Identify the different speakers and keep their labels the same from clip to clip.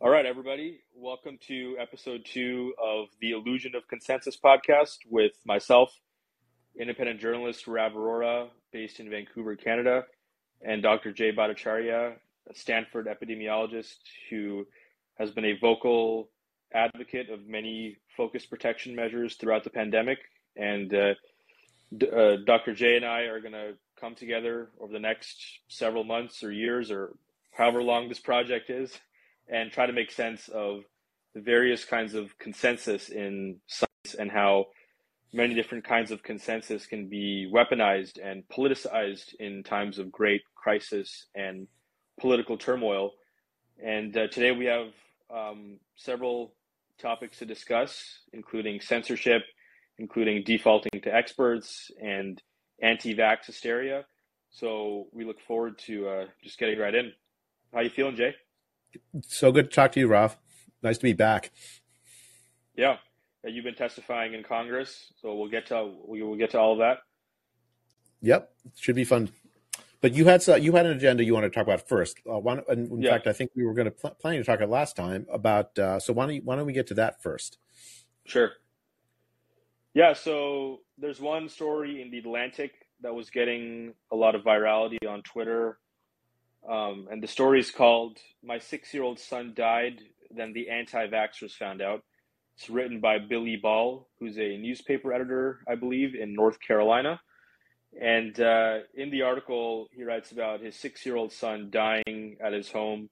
Speaker 1: All right, everybody. Welcome to episode two of the Illusion of Consensus podcast with myself, independent journalist Rav Arora, based in Vancouver, Canada, and Dr. Jay Bhattacharya, a Stanford epidemiologist who has been a vocal advocate of many focus protection measures throughout the pandemic. And uh, D- uh, Dr. Jay and I are going to come together over the next several months or years or however long this project is and try to make sense of the various kinds of consensus in science and how many different kinds of consensus can be weaponized and politicized in times of great crisis and political turmoil. And uh, today we have um, several topics to discuss, including censorship, including defaulting to experts and anti-vax hysteria. So we look forward to uh, just getting right in. How you feeling, Jay?
Speaker 2: So good to talk to you, Rav. Nice to be back.
Speaker 1: Yeah, you've been testifying in Congress, so we'll get to we will get to all of that.
Speaker 2: Yep, should be fun. But you had you had an agenda you want to talk about first. Uh, one, in yeah. fact, I think we were going to pl- planning to talk about last time about. Uh, so why don't you, why don't we get to that first?
Speaker 1: Sure. Yeah. So there's one story in the Atlantic that was getting a lot of virality on Twitter um, and the story is called My Six Year Old Son Died, Then the Anti Vaxxers Found Out. It's written by Billy Ball, who's a newspaper editor, I believe, in North Carolina. And uh, in the article, he writes about his six year old son dying at his home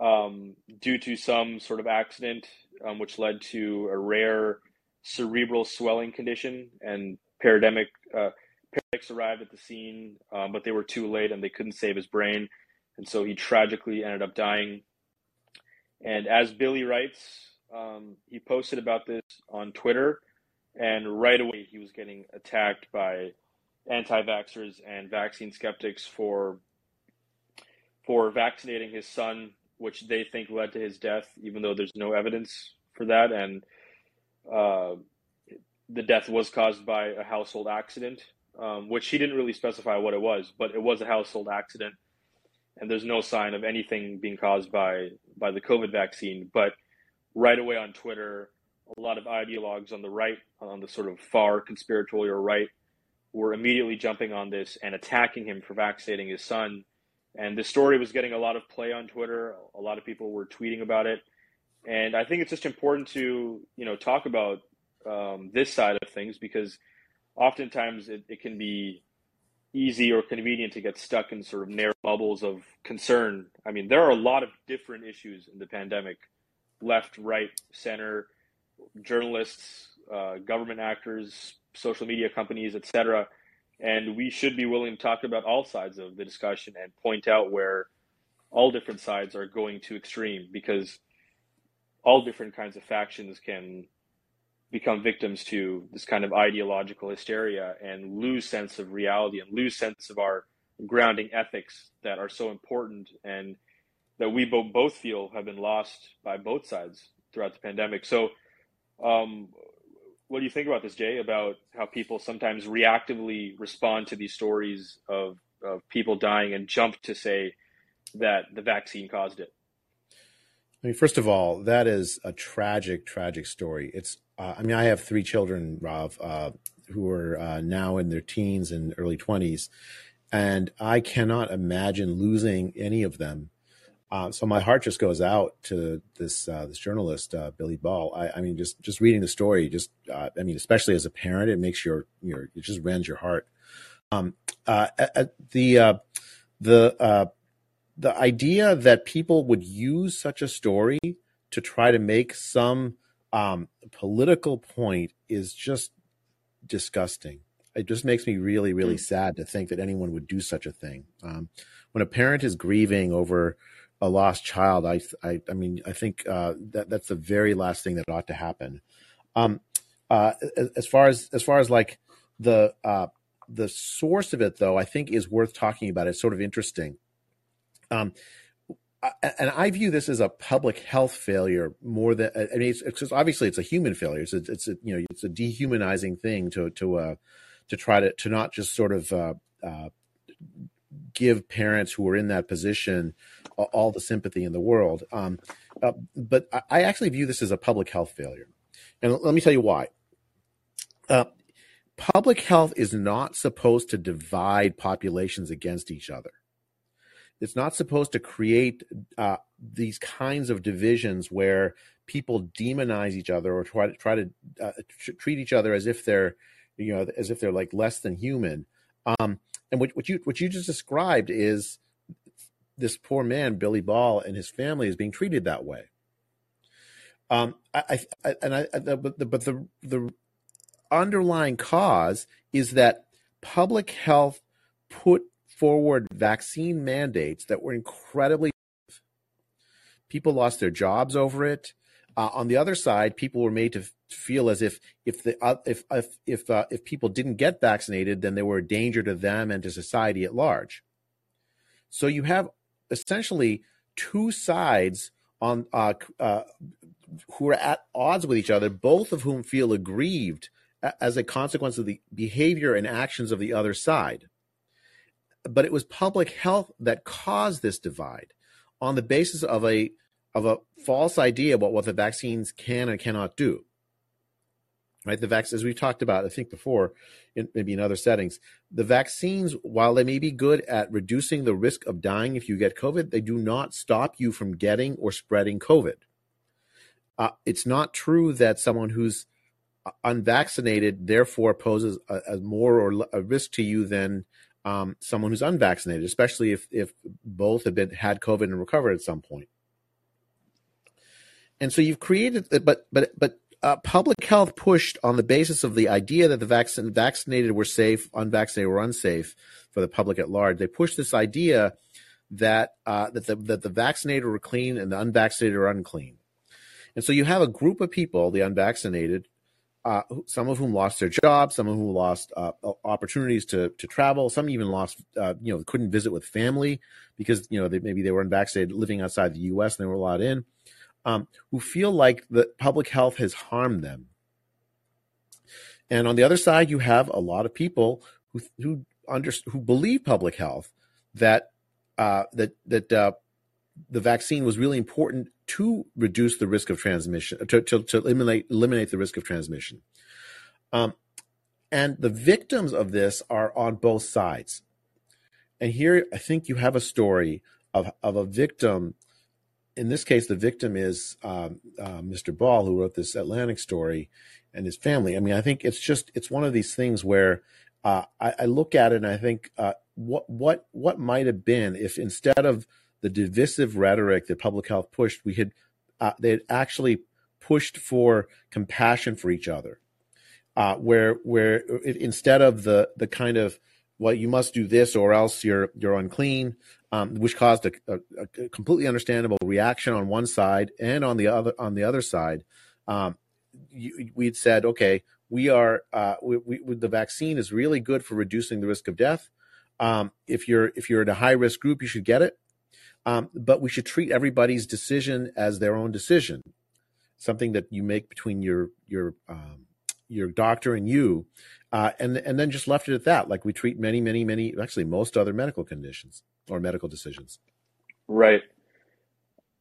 Speaker 1: um, due to some sort of accident, um, which led to a rare cerebral swelling condition. And paramedic, uh, paramedics arrived at the scene, um, but they were too late and they couldn't save his brain and so he tragically ended up dying. And as Billy writes, um, he posted about this on Twitter, and right away he was getting attacked by anti-vaxxers and vaccine skeptics for for vaccinating his son, which they think led to his death, even though there's no evidence for that. And uh, the death was caused by a household accident, um, which he didn't really specify what it was, but it was a household accident and there's no sign of anything being caused by by the COVID vaccine. But right away on Twitter, a lot of ideologues on the right, on the sort of far conspiratorial right, were immediately jumping on this and attacking him for vaccinating his son. And this story was getting a lot of play on Twitter. A lot of people were tweeting about it, and I think it's just important to you know talk about um, this side of things because oftentimes it, it can be easy or convenient to get stuck in sort of narrow bubbles of concern. I mean, there are a lot of different issues in the pandemic left, right, center, journalists, uh, government actors, social media companies, etc. And we should be willing to talk about all sides of the discussion and point out where all different sides are going to extreme because all different kinds of factions can become victims to this kind of ideological hysteria and lose sense of reality and lose sense of our grounding ethics that are so important and that we bo- both feel have been lost by both sides throughout the pandemic. So, um, what do you think about this, Jay? About how people sometimes reactively respond to these stories of, of people dying and jump to say that the vaccine caused it?
Speaker 2: I mean, first of all, that is a tragic, tragic story. It's, uh, I mean, I have three children, Rav, uh, who are uh, now in their teens and early 20s, and I cannot imagine losing any of them. Uh, so my heart just goes out to this uh, this journalist, uh, Billy Ball. I, I, mean, just just reading the story, just I mean, especially as a parent, it makes your your it just rends your heart. Um, the the the idea that people would use such a story to try to make some um, political point is just disgusting. It just makes me really, really mm. sad to think that anyone would do such a thing. Um, when a parent is grieving over a lost child, I, I, I mean, I think uh, that that's the very last thing that ought to happen. Um, uh, as far as as far as like the uh, the source of it, though, I think is worth talking about. It's sort of interesting. Um, and I view this as a public health failure more than I mean, it's, it's obviously it's a human failure. It's a, it's a, you know, it's a dehumanizing thing to to uh, to try to to not just sort of uh, uh, give parents who are in that position all the sympathy in the world. Um, uh, but I actually view this as a public health failure, and let me tell you why. Uh, public health is not supposed to divide populations against each other. It's not supposed to create uh, these kinds of divisions where people demonize each other or try to try to uh, treat each other as if they're, you know, as if they're like less than human. Um, and what, what you what you just described is this poor man, Billy Ball, and his family is being treated that way. Um, I, I and I, but the, but the the underlying cause is that public health put forward vaccine mandates that were incredibly people lost their jobs over it. Uh, on the other side people were made to feel as if if the uh, if if if, uh, if people didn't get vaccinated then they were a danger to them and to society at large. So you have essentially two sides on uh, uh, who are at odds with each other both of whom feel aggrieved as a consequence of the behavior and actions of the other side. But it was public health that caused this divide on the basis of a of a false idea about what the vaccines can and cannot do. Right, the vaccines, as we've talked about, I think before, in, maybe in other settings, the vaccines, while they may be good at reducing the risk of dying if you get COVID, they do not stop you from getting or spreading COVID. Uh, it's not true that someone who's unvaccinated therefore poses a, a more or a risk to you than um, someone who's unvaccinated, especially if if both have been had COVID and recovered at some point. And so you've created, but but but uh, public health pushed on the basis of the idea that the vaccine, vaccinated were safe, unvaccinated were unsafe for the public at large. They pushed this idea that uh, that the that the vaccinated were clean and the unvaccinated are unclean. And so you have a group of people, the unvaccinated, uh, some of whom lost their jobs, some of whom lost uh, opportunities to to travel, some even lost, uh, you know, couldn't visit with family because you know they, maybe they were unvaccinated, living outside the U.S. and they were allowed in, um, who feel like the public health has harmed them. And on the other side, you have a lot of people who who under, who believe public health that uh, that that uh, the vaccine was really important to reduce the risk of transmission, to, to, to eliminate, eliminate the risk of transmission. Um, and the victims of this are on both sides. And here, I think you have a story of, of a victim. In this case, the victim is um, uh, Mr. Ball, who wrote this Atlantic story, and his family. I mean, I think it's just it's one of these things where uh, I, I, look at it and I think uh, what what what might have been if instead of the divisive rhetoric that public health pushed, we had uh, they had actually pushed for compassion for each other, uh, where where it, instead of the the kind of well you must do this or else you're you're unclean, um, which caused a, a, a, completely understandable reaction on one side and on the other on the other side, um, you, we'd said okay we are uh, we, we, the vaccine is really good for reducing the risk of death. Um, if you're if you're in a high risk group, you should get it. Um, but we should treat everybody's decision as their own decision, something that you make between your your um, your doctor and you, uh, and and then just left it at that. Like we treat many, many, many, actually most other medical conditions or medical decisions.
Speaker 1: Right.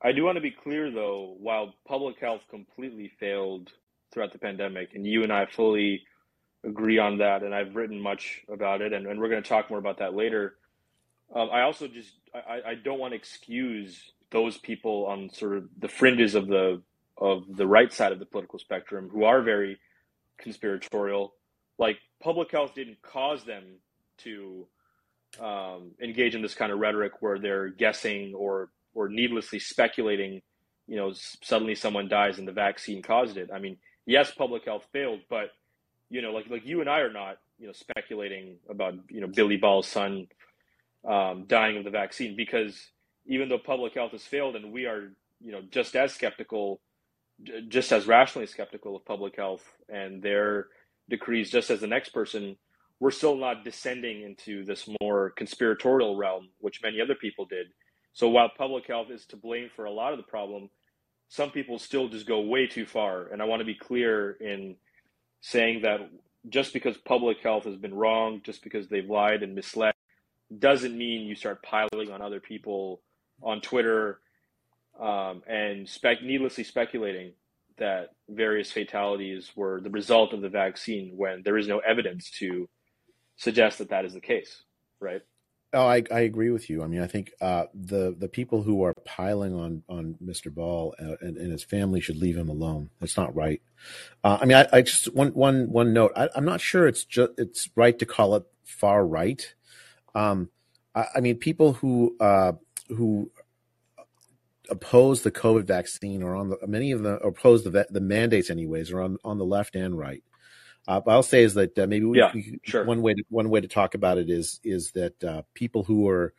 Speaker 1: I do want to be clear though. While public health completely failed throughout the pandemic, and you and I fully agree on that, and I've written much about it, and, and we're going to talk more about that later. Um, I also just I, I don't want to excuse those people on sort of the fringes of the of the right side of the political spectrum who are very conspiratorial. Like public health didn't cause them to um, engage in this kind of rhetoric where they're guessing or or needlessly speculating. You know, suddenly someone dies and the vaccine caused it. I mean, yes, public health failed, but you know, like like you and I are not you know speculating about you know Billy Ball's son um, dying of the vaccine because even though public health has failed and we are you know just as skeptical just as rationally skeptical of public health and their decrees just as the next person we're still not descending into this more conspiratorial realm which many other people did. So while public health is to blame for a lot of the problem some people still just go way too far. And i want to be clear in saying that just because public health has been wrong just because they've lied and misled doesn't mean you start piling on other people on Twitter um, and spec- needlessly speculating that various fatalities were the result of the vaccine when there is no evidence to suggest that that is the case, right?
Speaker 2: Oh, I, I agree with you. I mean, I think uh, the the people who are piling on on Mr. Ball uh, and, and, his family should leave him alone. That's not right. Uh, I mean, I, I, just one one one note. I, am not sure it's just it's right to call it far right. Um, I, I, mean, people who uh, who oppose the COVID vaccine or on the many of them oppose the the mandates anyways, are on on the left and right. Uh, I'll say is that uh, maybe we,
Speaker 1: yeah,
Speaker 2: we,
Speaker 1: sure.
Speaker 2: one way to, one way to talk about it is is that uh, people who are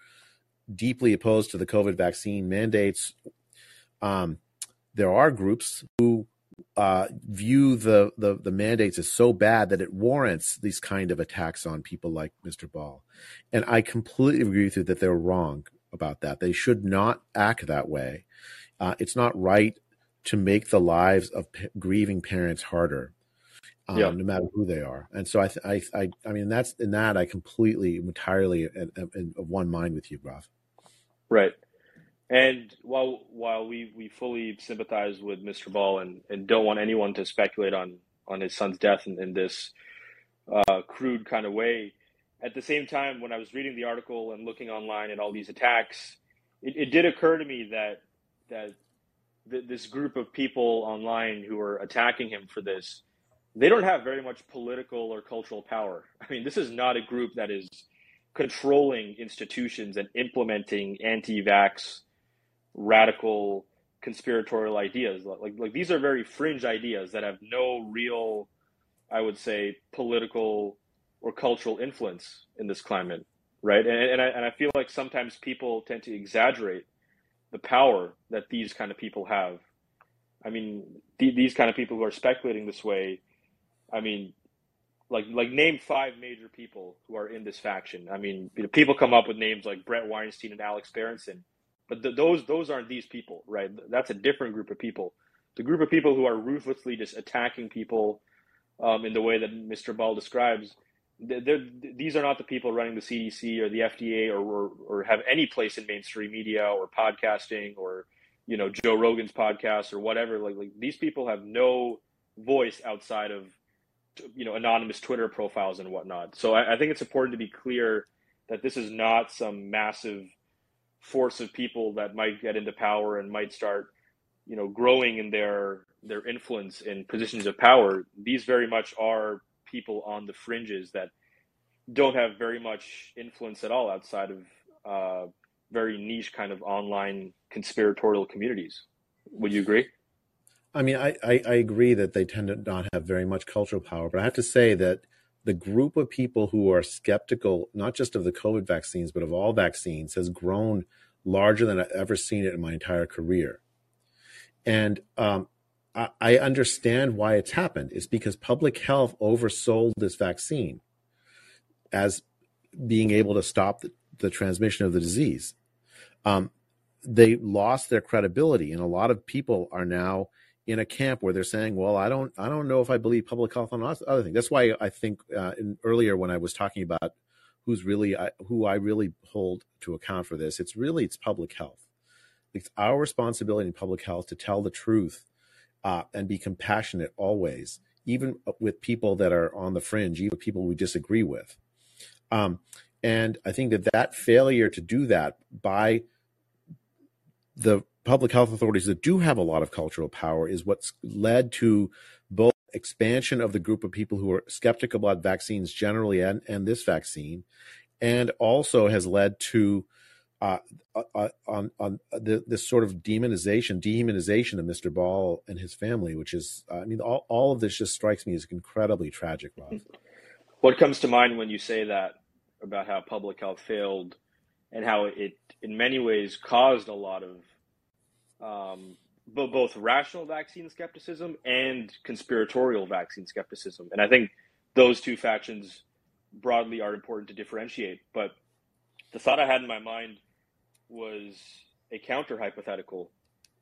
Speaker 2: deeply opposed to the COVID vaccine mandates, um, there are groups who uh, view the, the the mandates as so bad that it warrants these kind of attacks on people like Mr. Ball, and I completely agree with you that they're wrong about that. They should not act that way. Uh, it's not right to make the lives of p- grieving parents harder um, yeah. no matter who they are. And so I, I, I, I mean, that's in that I completely, entirely in, in, in one mind with you, Rav.
Speaker 1: Right. And while while we, we fully sympathize with Mr. Ball and, and don't want anyone to speculate on, on his son's death in, in this uh, crude kind of way, at the same time, when I was reading the article and looking online at all these attacks, it, it did occur to me that that th- this group of people online who are attacking him for this they don't have very much political or cultural power. I mean, this is not a group that is controlling institutions and implementing anti-vax radical conspiratorial ideas. Like like these are very fringe ideas that have no real i would say political or cultural influence in this climate right? And, and, I, and I feel like sometimes people tend to exaggerate the power that these kind of people have. I mean th- these kind of people who are speculating this way I mean, like like name five major people who are in this faction. I mean, people come up with names like Bret Weinstein and Alex Berenson, but the, those those aren't these people, right? That's a different group of people. The group of people who are ruthlessly just attacking people um, in the way that Mr. Ball describes. They're, these are not the people running the CDC or the FDA or, or, or have any place in mainstream media or podcasting or you know Joe Rogan's podcast or whatever. Like, like these people have no voice outside of you know anonymous Twitter profiles and whatnot. So I, I, think it's important to be clear that this is not some massive force of people that might get into power and might start you know growing in their their influence in positions of power. These very much are people on the fringes that don't have very much influence at all outside of uh, very niche kind of online conspiratorial communities. Would you agree?
Speaker 2: I mean, I, I, I, agree that they tend to not have very much cultural power, but I have to say that the group of people who are skeptical, not just of the COVID vaccines, but of all vaccines, has grown larger than I've ever seen it in my entire career. And um, I, I understand why it's happened. It's because public health oversold this vaccine as being able to stop the, the transmission of the disease. Um, they lost their credibility, and a lot of people are now in a camp where they're saying, "Well, I don't, I don't know if I believe public health on other things." That's why I think uh, in, earlier when I was talking about who's really uh, who I really hold to account for this, it's really it's public health. It's our responsibility in public health to tell the truth uh, and be compassionate always, even with people that are on the fringe, even people we disagree with. Um, and I think that that failure to do that by the public health authorities that do have a lot of cultural power is what's led to both expansion of the group of people who are skeptical about vaccines generally and, and this vaccine, and also has led to uh, uh, uh on on the, this sort of demonization, dehumanization of Mr. Ball and his family, which is, I mean, all, all of this just strikes me as incredibly tragic, Rob.
Speaker 1: What comes to mind when you say that about how public health failed and how it, in many ways, caused a lot of um, but both rational vaccine skepticism and conspiratorial vaccine skepticism. And I think those two factions broadly are important to differentiate. But the thought I had in my mind was a counter hypothetical.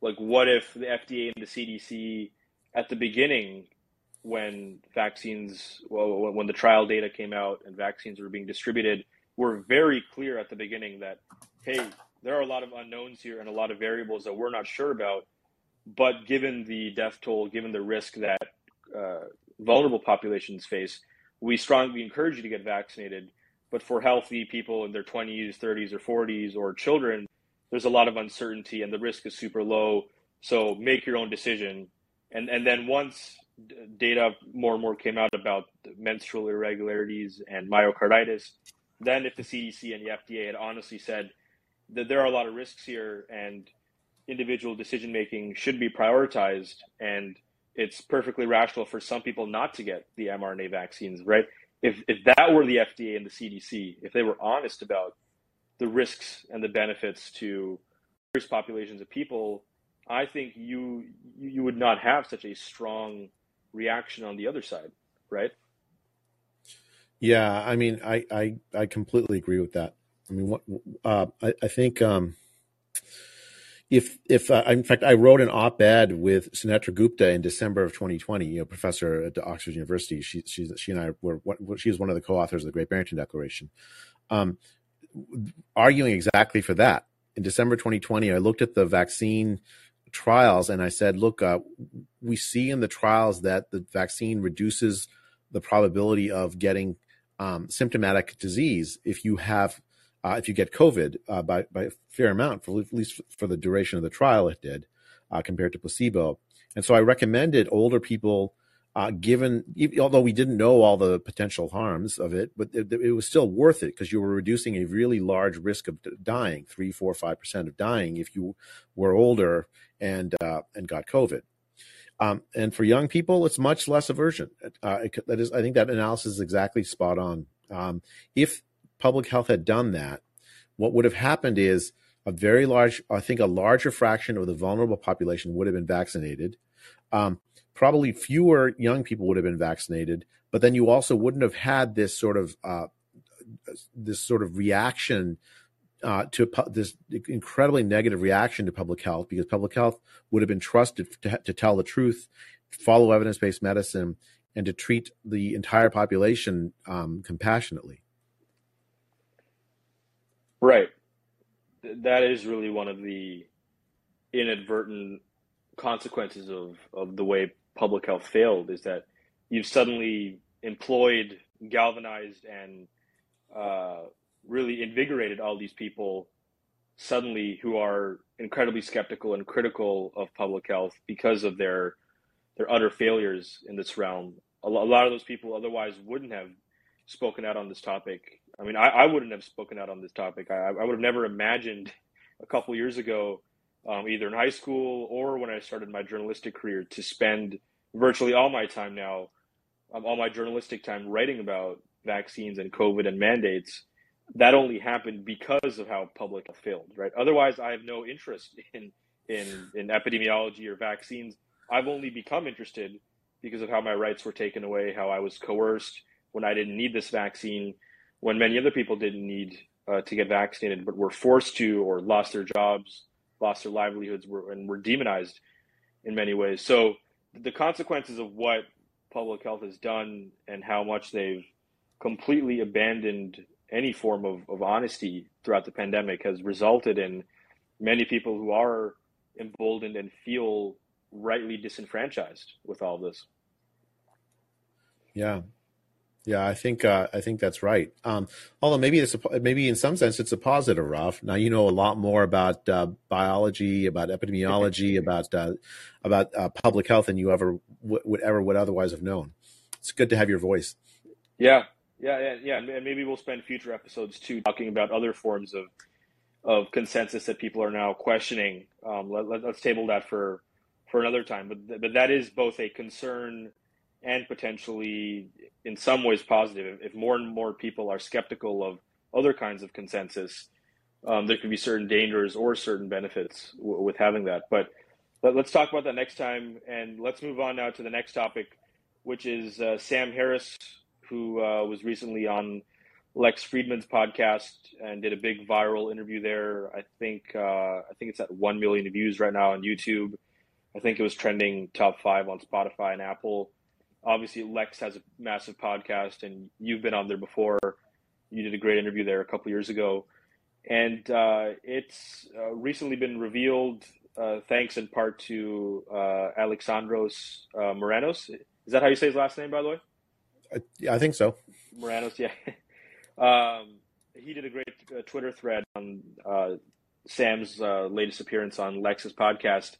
Speaker 1: Like, what if the FDA and the CDC at the beginning, when vaccines, well, when the trial data came out and vaccines were being distributed, were very clear at the beginning that, hey, there are a lot of unknowns here and a lot of variables that we're not sure about. But given the death toll, given the risk that uh, vulnerable populations face, we strongly encourage you to get vaccinated. But for healthy people in their 20s, 30s, or 40s, or children, there's a lot of uncertainty and the risk is super low. So make your own decision. And, and then once data more and more came out about menstrual irregularities and myocarditis, then if the CDC and the FDA had honestly said that there are a lot of risks here and individual decision making should be prioritized and it's perfectly rational for some people not to get the mRNA vaccines, right? If, if that were the FDA and the CDC, if they were honest about the risks and the benefits to various populations of people, I think you you would not have such a strong reaction on the other side, right?
Speaker 2: Yeah, I mean, I I, I completely agree with that. I mean, what uh, I, I think um, if if uh, in fact I wrote an op-ed with Sunetra Gupta in December of 2020, you know, professor at Oxford University. She she she and I were she was one of the co-authors of the Great Barrington Declaration, um, arguing exactly for that. In December 2020, I looked at the vaccine trials and I said, look, uh, we see in the trials that the vaccine reduces the probability of getting um, symptomatic disease if you have uh, if you get COVID uh, by by a fair amount, for at least for the duration of the trial, it did uh, compared to placebo. And so I recommended older people, uh, given although we didn't know all the potential harms of it, but it, it was still worth it because you were reducing a really large risk of dying, three, four, five percent of dying if you were older and uh, and got COVID. Um, and for young people, it's much less aversion. Uh, it, that is, I think that analysis is exactly spot on. Um, if public health had done that, what would have happened is a very large, I think, a larger fraction of the vulnerable population would have been vaccinated. Um, probably fewer young people would have been vaccinated, but then you also wouldn't have had this sort of uh, this sort of reaction uh, to pu- this incredibly negative reaction to public health because public health would have been trusted to, to tell the truth, follow evidence based medicine, and to treat the entire population um, compassionately.
Speaker 1: Right. That is really one of the inadvertent consequences of, of the way public health failed is that you've suddenly employed, galvanized, and uh, really invigorated all these people suddenly who are incredibly skeptical and critical of public health because of their their utter failures in this realm. A, lot of those people otherwise wouldn't have spoken out on this topic. I mean, I, I wouldn't have spoken out on this topic. I, I would have never imagined a couple years ago, um, either in high school or when I started my journalistic career, to spend virtually all my time now, um, all my journalistic time, writing about vaccines and COVID and mandates that only happened because of how public failed, right? Otherwise, I have no interest in in in epidemiology or vaccines. I've only become interested because of how my rights were taken away, how I was coerced when I didn't need this vaccine, when many other people didn't need uh, to get vaccinated but were forced to or lost their jobs, lost their livelihoods, were, and were demonized in many ways. So the consequences of what public health has done and how much they've completely abandoned any form of, of honesty throughout the pandemic has resulted in many people who are emboldened and feel rightly disenfranchised with all this.
Speaker 2: Yeah, yeah, I think uh, I think that's right. Um, although maybe it's a, maybe in some sense it's a positive, Ralph. Now you know a lot more about uh, biology, about epidemiology, about uh, about uh, public health than you ever would ever would otherwise have known. It's good to have your voice.
Speaker 1: Yeah, yeah, yeah, yeah, and maybe we'll spend future episodes too talking about other forms of of consensus that people are now questioning. Um, let, us let, table that for for another time. But but that is both a concern and potentially, in some ways, positive. If more and more people are skeptical of other kinds of consensus, um, there could be certain dangers or certain benefits w- with having that. But let, us talk about that next time, and let's move on now to the next topic, which is uh, Sam Harris who uh, was recently on Lex Fridman's podcast and did a big viral interview there. I think uh, I think it's at one million views right now on YouTube. I think it was trending top five on Spotify and Apple. Obviously, Lex has a massive podcast, and you've been on there before. You did a great interview there a couple years ago, and uh, it's uh, recently been revealed, uh, thanks in part to uh, Alexandros uh, Marinos. Is that how you say his last name, by the way?
Speaker 2: yeah, I think so.
Speaker 1: Marinos, yeah. um, he did a great uh, Twitter thread on Sam's latest appearance on Lex's podcast,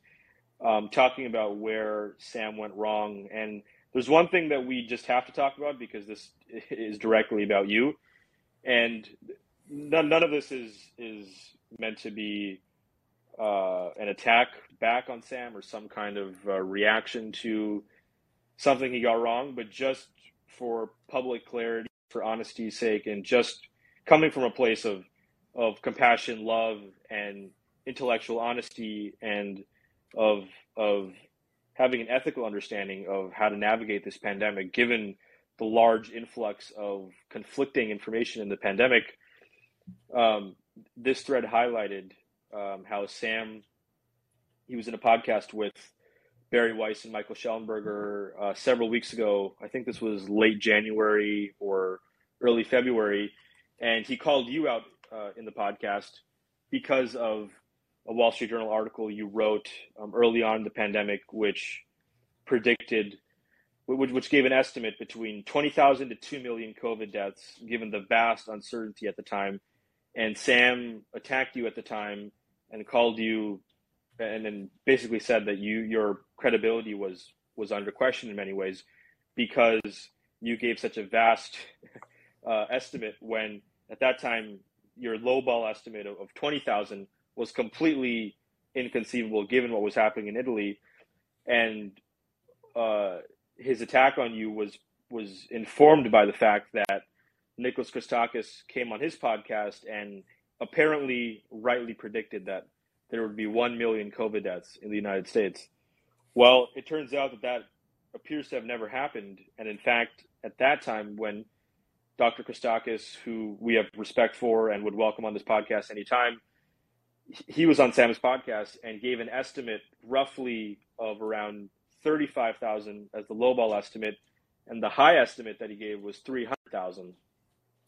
Speaker 1: um, talking about where Sam went wrong. And there's one thing that we just have to talk about because this is directly about you. And none, none of this is is meant to be uh, an attack back on Sam or some kind of uh, reaction to something he got wrong, but just for public clarity, for honesty's sake, and just coming from a place of of compassion, love, and intellectual honesty, and of of having an ethical understanding of how to navigate this pandemic, given the large influx of conflicting information in the pandemic um, this thread highlighted um, how Sam, he was in a podcast with Bari Weiss and Michael Shellenberger uh, several weeks ago. I think this was late January or early February. And he called you out uh, in the podcast because of a Wall Street Journal article you wrote um, early on in the pandemic, which predicted, which, which gave an estimate between 20,000 to 2 million COVID deaths, given the vast uncertainty at the time. And Sam attacked you at the time and called you and then basically said that you your credibility was was under question in many ways because you gave such a vast uh, estimate when at that time your lowball estimate of, of 20,000 was completely inconceivable given what was happening in Italy and uh, his attack on you was was informed by the fact that Nicholas Christakis came on his podcast and apparently rightly predicted that there would be 1 million COVID deaths in the United States. Well, it turns out that that appears to have never happened. And in fact, at that time, when Dr. Christakis, who we have respect for and would welcome on this podcast anytime, he was on Sam's podcast and gave an estimate roughly of around 35,000 as the lowball estimate. And the high estimate that he gave was 300,000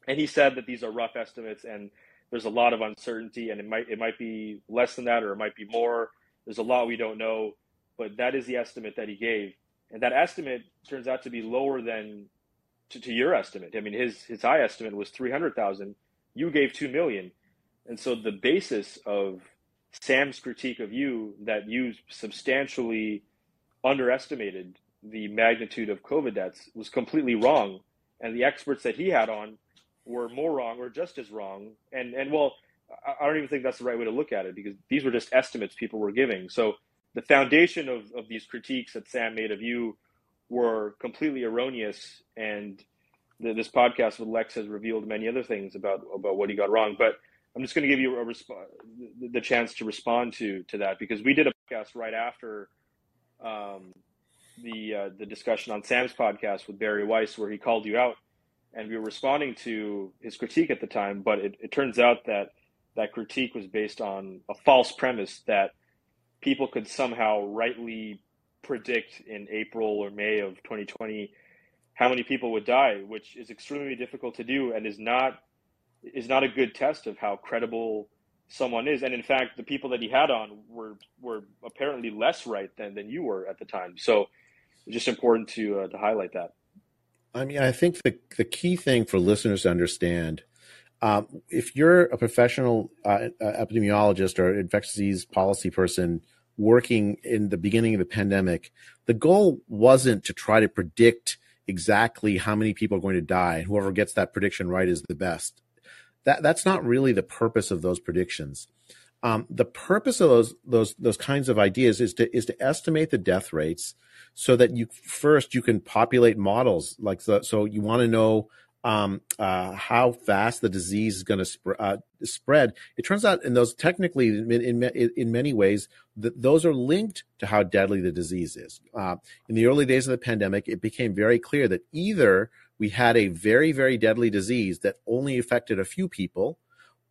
Speaker 1: and he said that these are rough estimates and there's a lot of uncertainty and it might it might be less than that or it might be more. There's a lot we don't know but that is the estimate that he gave. And that estimate turns out to be lower than to, to your estimate. I mean his his high estimate was 300000 you gave 2 million and so the basis of sam's critique of you that you substantially underestimated the magnitude of covid deaths was completely wrong and the experts that he had on were more wrong or just as wrong. And and well, I don't even think that's the right way to look at it because these were just estimates people were giving. So the foundation of, of these critiques that Sam made of you were completely erroneous. And the, this podcast with Lex has revealed many other things about about what he got wrong. But I'm just going to give you a resp- the chance to respond to to that because we did a podcast right after um, the uh, the discussion on Sam's podcast with Bari Weiss where he called you out and we were responding to his critique at the time. But it, it turns out that that critique was based on a false premise that people could somehow rightly predict in April or May of 2020 how many people would die, which is extremely difficult to do and is not is not a good test of how credible someone is. And in fact, the people that he had on were were apparently less right than than you were at the time. So it's just important to uh, to highlight that.
Speaker 2: I mean, I think the the key thing for listeners to understand, um, if you're a professional uh, epidemiologist or infectious disease policy person working in the beginning of the pandemic, the goal wasn't to try to predict exactly how many people are going to die, and whoever gets that prediction right is the best. That that's not really the purpose of those predictions. Um, the purpose of those those those kinds of ideas is to is to estimate the death rates so that you first you can populate models like so, so you want to know um, uh, how fast the disease is going to sp- uh, spread. It turns out, in those technically, in, in, in many ways, that those are linked to how deadly the disease is. Uh, in the early days of the pandemic, it became very clear that either we had a very, very deadly disease that only affected a few people,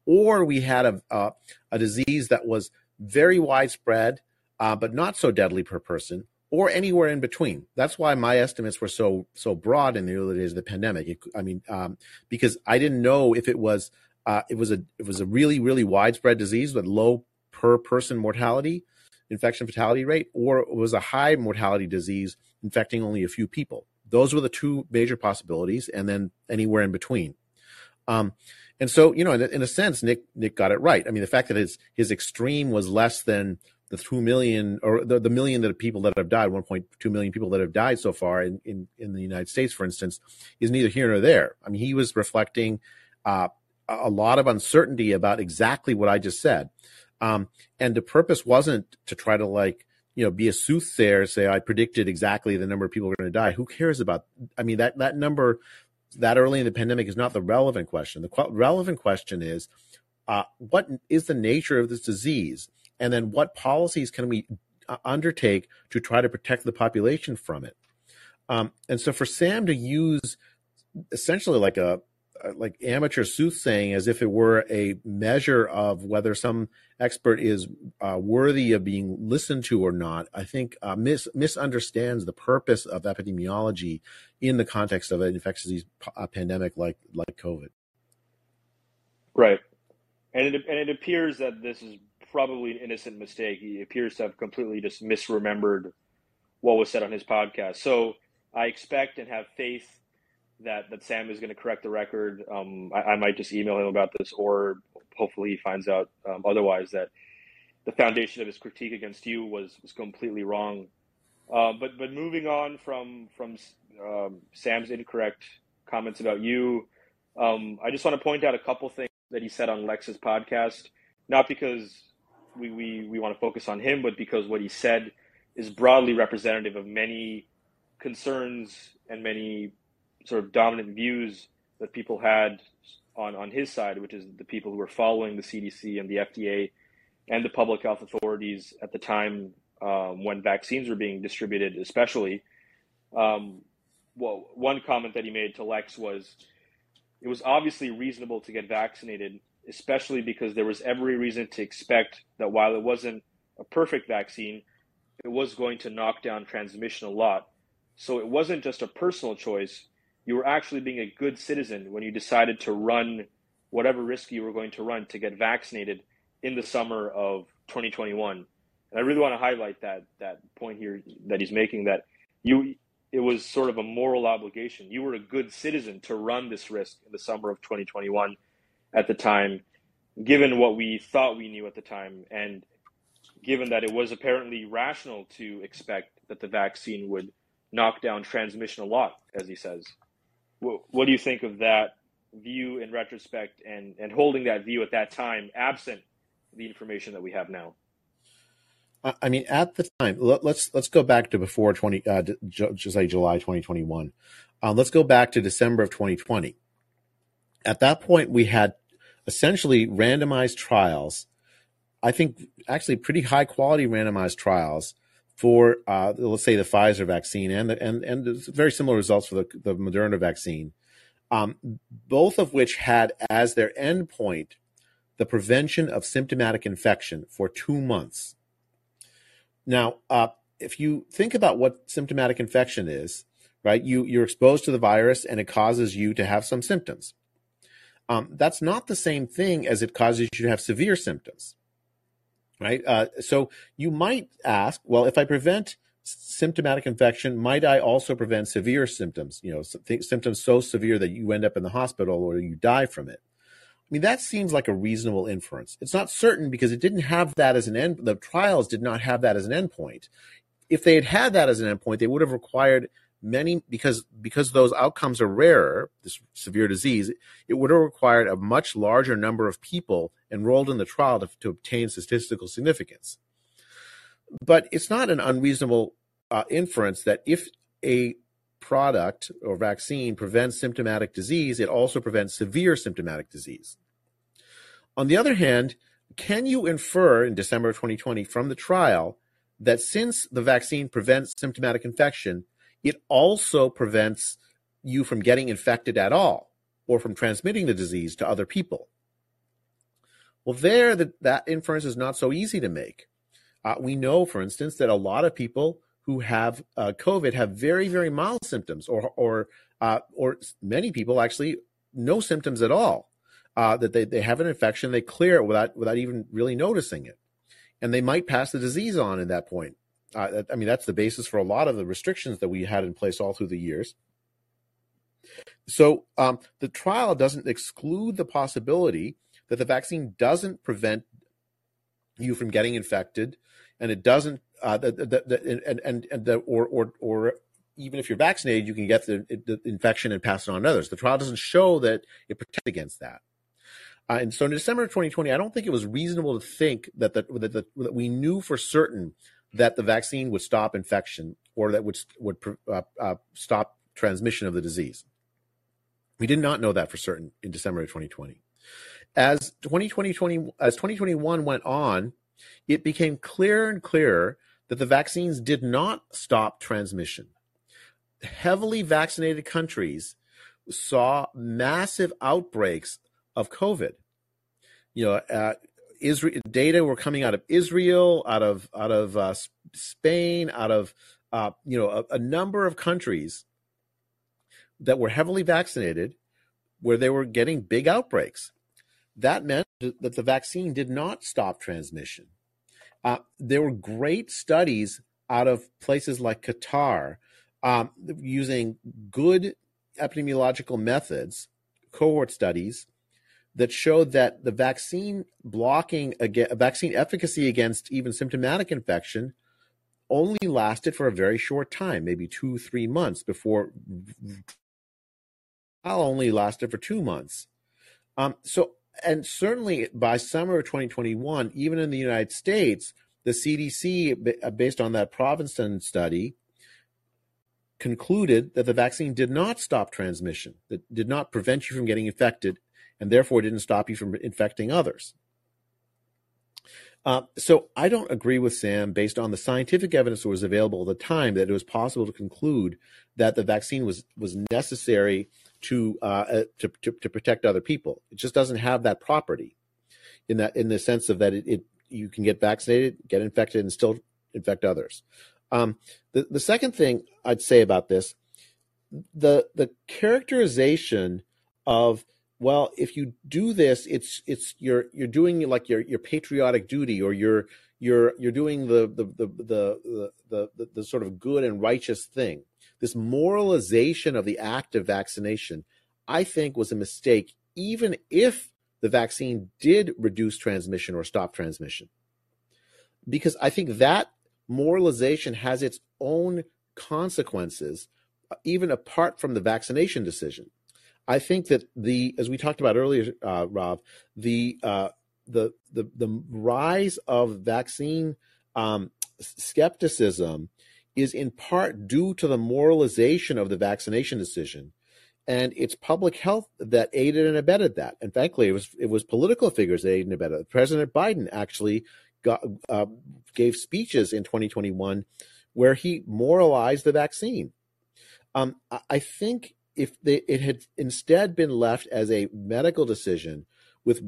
Speaker 2: or we had a, a, disease that was very widespread, uh, but not so deadly per person, or anywhere in between. That's why my estimates were so so broad in the early days of the pandemic. It, I mean, um, because I didn't know if it was uh, it was a it was a really really widespread disease with low per person mortality, infection fatality rate, or it was a high mortality disease infecting only a few people. Those were the two major possibilities, and then anywhere in between. Um, and so, you know, in, in, a sense, Nick Nick got it right. I mean, the fact that his his extreme was less than the two million or the, the million that people that have died, 1.2 million people that have died so far in, in, in the United States, for instance, is neither here nor there. I mean, he was reflecting uh, a lot of uncertainty about exactly what I just said. Um, and the purpose wasn't to try to like, you know, be a soothsayer, say I predicted exactly the number of people are going to die. Who cares about? I mean, that that number that early in the pandemic is not the relevant question. The qu- relevant question is, uh, what is the nature of this disease, and then what policies can we uh, undertake to try to protect the population from it? Um, and so, for Sam to use essentially like a like amateur soothsaying as if it were a measure of whether some expert is uh, worthy of being listened to or not, I think uh, mis- misunderstands the purpose of epidemiology in the context of an infectious disease uh, pandemic like like COVID.
Speaker 1: Right, and it and it appears that this is probably an innocent mistake. He appears to have completely just misremembered what was said on his podcast. So I expect and have faith that that Sam is going to correct the record. Um, I, I, might just email him about this, or hopefully he finds out um, otherwise that the foundation of his critique against you was was completely wrong. Uh, but but moving on from from um, Sam's incorrect comments about you, um, I just want to point out a couple things that he said on Lex's podcast. Not because we, we, we want to focus on him, but because what he said is broadly representative of many concerns and many sort of dominant views that people had on, on his side, which is the people who were following the CDC and the FDA and the public health authorities at the time um, when vaccines were being distributed, especially. Um, well, one comment that he made to Lex was it was obviously reasonable to get vaccinated, especially because there was every reason to expect that while it wasn't a perfect vaccine, it was going to knock down transmission a lot. So it wasn't just a personal choice, you were actually being a good citizen when you decided to run whatever risk you were going to run to get vaccinated in the summer of 2021. And I really want to highlight that that point here that he's making that you it was sort of a moral obligation. You were a good citizen to run this risk in the summer of 2021 at the time, given what we thought we knew at the time and given that it was apparently rational to expect that the vaccine would knock down transmission a lot, as he says what, what do you think of that view in retrospect and, and holding that view at that time, absent the information that we have now?
Speaker 2: I mean, at the time, let, us let's, let's go back to before twenty, uh, just say July twenty twenty one. Um, let's go back to December of twenty twenty. At that point, we had essentially randomized trials. I think actually pretty high quality randomized trials for uh, let's say the Pfizer vaccine and the, and and very similar results for the, the Moderna vaccine, um, both of which had as their endpoint the prevention of symptomatic infection for two months. Now, uh, if you think about what symptomatic infection is, right, you you're exposed to the virus and it causes you to have some symptoms. Um, that's not the same thing as it causes you to have severe symptoms right? Uh, so you might ask, well, if I prevent symptomatic infection, might I also prevent severe symptoms? You know, symptoms so severe that you end up in the hospital or you die from it. I mean, that seems like a reasonable inference. It's not certain because it didn't have that as an end. The trials did not have that as an endpoint. If they had had that as an endpoint, they would have required many because because those outcomes are rarer this severe disease it would have required a much larger number of people enrolled in the trial to, to obtain statistical significance. But it's not an unreasonable uh, inference that if a product or vaccine prevents symptomatic disease it also prevents severe symptomatic disease. On the other hand can you infer in december of 2020 from the trial that since the vaccine prevents symptomatic infection it also prevents you from getting infected at all or from transmitting the disease to other people. Well, there, the, that inference is not so easy to make. Uh, we know, for instance, that a lot of people who have uh, COVID have very, very mild symptoms, or or uh, or many people actually no symptoms at all. uh, that they, they have an infection, they clear it without without even really noticing it, and they might pass the disease on at that point. Uh, I mean, that's the basis for a lot of the restrictions that we had in place all through the years. So um, the trial doesn't exclude the possibility that the vaccine doesn't prevent you from getting infected, and it doesn't, uh, the, the, the, and and and the, or or or even if you're vaccinated, you can get the, the, infection and pass it on to others. The trial doesn't show that it protects against that. Uh, and so in December of 2020, I don't think it was reasonable to think that that, that, that we knew for certain that the vaccine would stop infection or that would would uh, uh, stop transmission of the disease. We did not know that for certain in December of 2020. As 2020, as 2021 went on, it became clearer and clearer that the vaccines did not stop transmission. Heavily vaccinated countries saw massive outbreaks of COVID. You know, uh, Israel data were coming out of Israel, out of out of uh, Spain, out of uh, you know a, a number of countries that were heavily vaccinated, where they were getting big outbreaks. That meant that the vaccine did not stop transmission. Uh, there were great studies out of places like Qatar um, using good epidemiological methods, cohort studies that showed that the vaccine blocking against, vaccine efficacy against even symptomatic infection only lasted for a very short time, maybe two, three months before I only lasted for two months. Um, so, and certainly by summer of 2021, even in the United States, the CDC, uh, based on that Provincetown study, concluded that the vaccine did not stop transmission, that did not prevent you from getting infected, and therefore didn't stop you from infecting others. Uh, so I don't agree with Sam based on the scientific evidence that was available at the time that it was possible to conclude that the vaccine was was necessary to, uh, uh, to, to, to protect other people. It just doesn't have that property in that in the sense of that it, it you can get vaccinated, get infected, and still infect others. Um, the the second thing I'd say about this, the the characterization of well, if you do this, it's it's you're you're doing like your your patriotic duty, or you're you're you're doing the the the the the, the, the sort of good and righteous thing. This moralization of the act of vaccination, I think, was a mistake, even if the vaccine did reduce transmission or stop transmission. Because I think that moralization has its own consequences, even apart from the vaccination decision. I think that the, as we talked about earlier, uh, Rav, the uh, the the the rise of vaccine um, skepticism is in part due to the moralization of the vaccination decision, and it's public health that aided and abetted that. And frankly, it was it was political figures that aided and abetted. President Biden actually got, uh, gave speeches in 2021 where he moralized the vaccine. Um, I think if they, it had instead been left as a medical decision with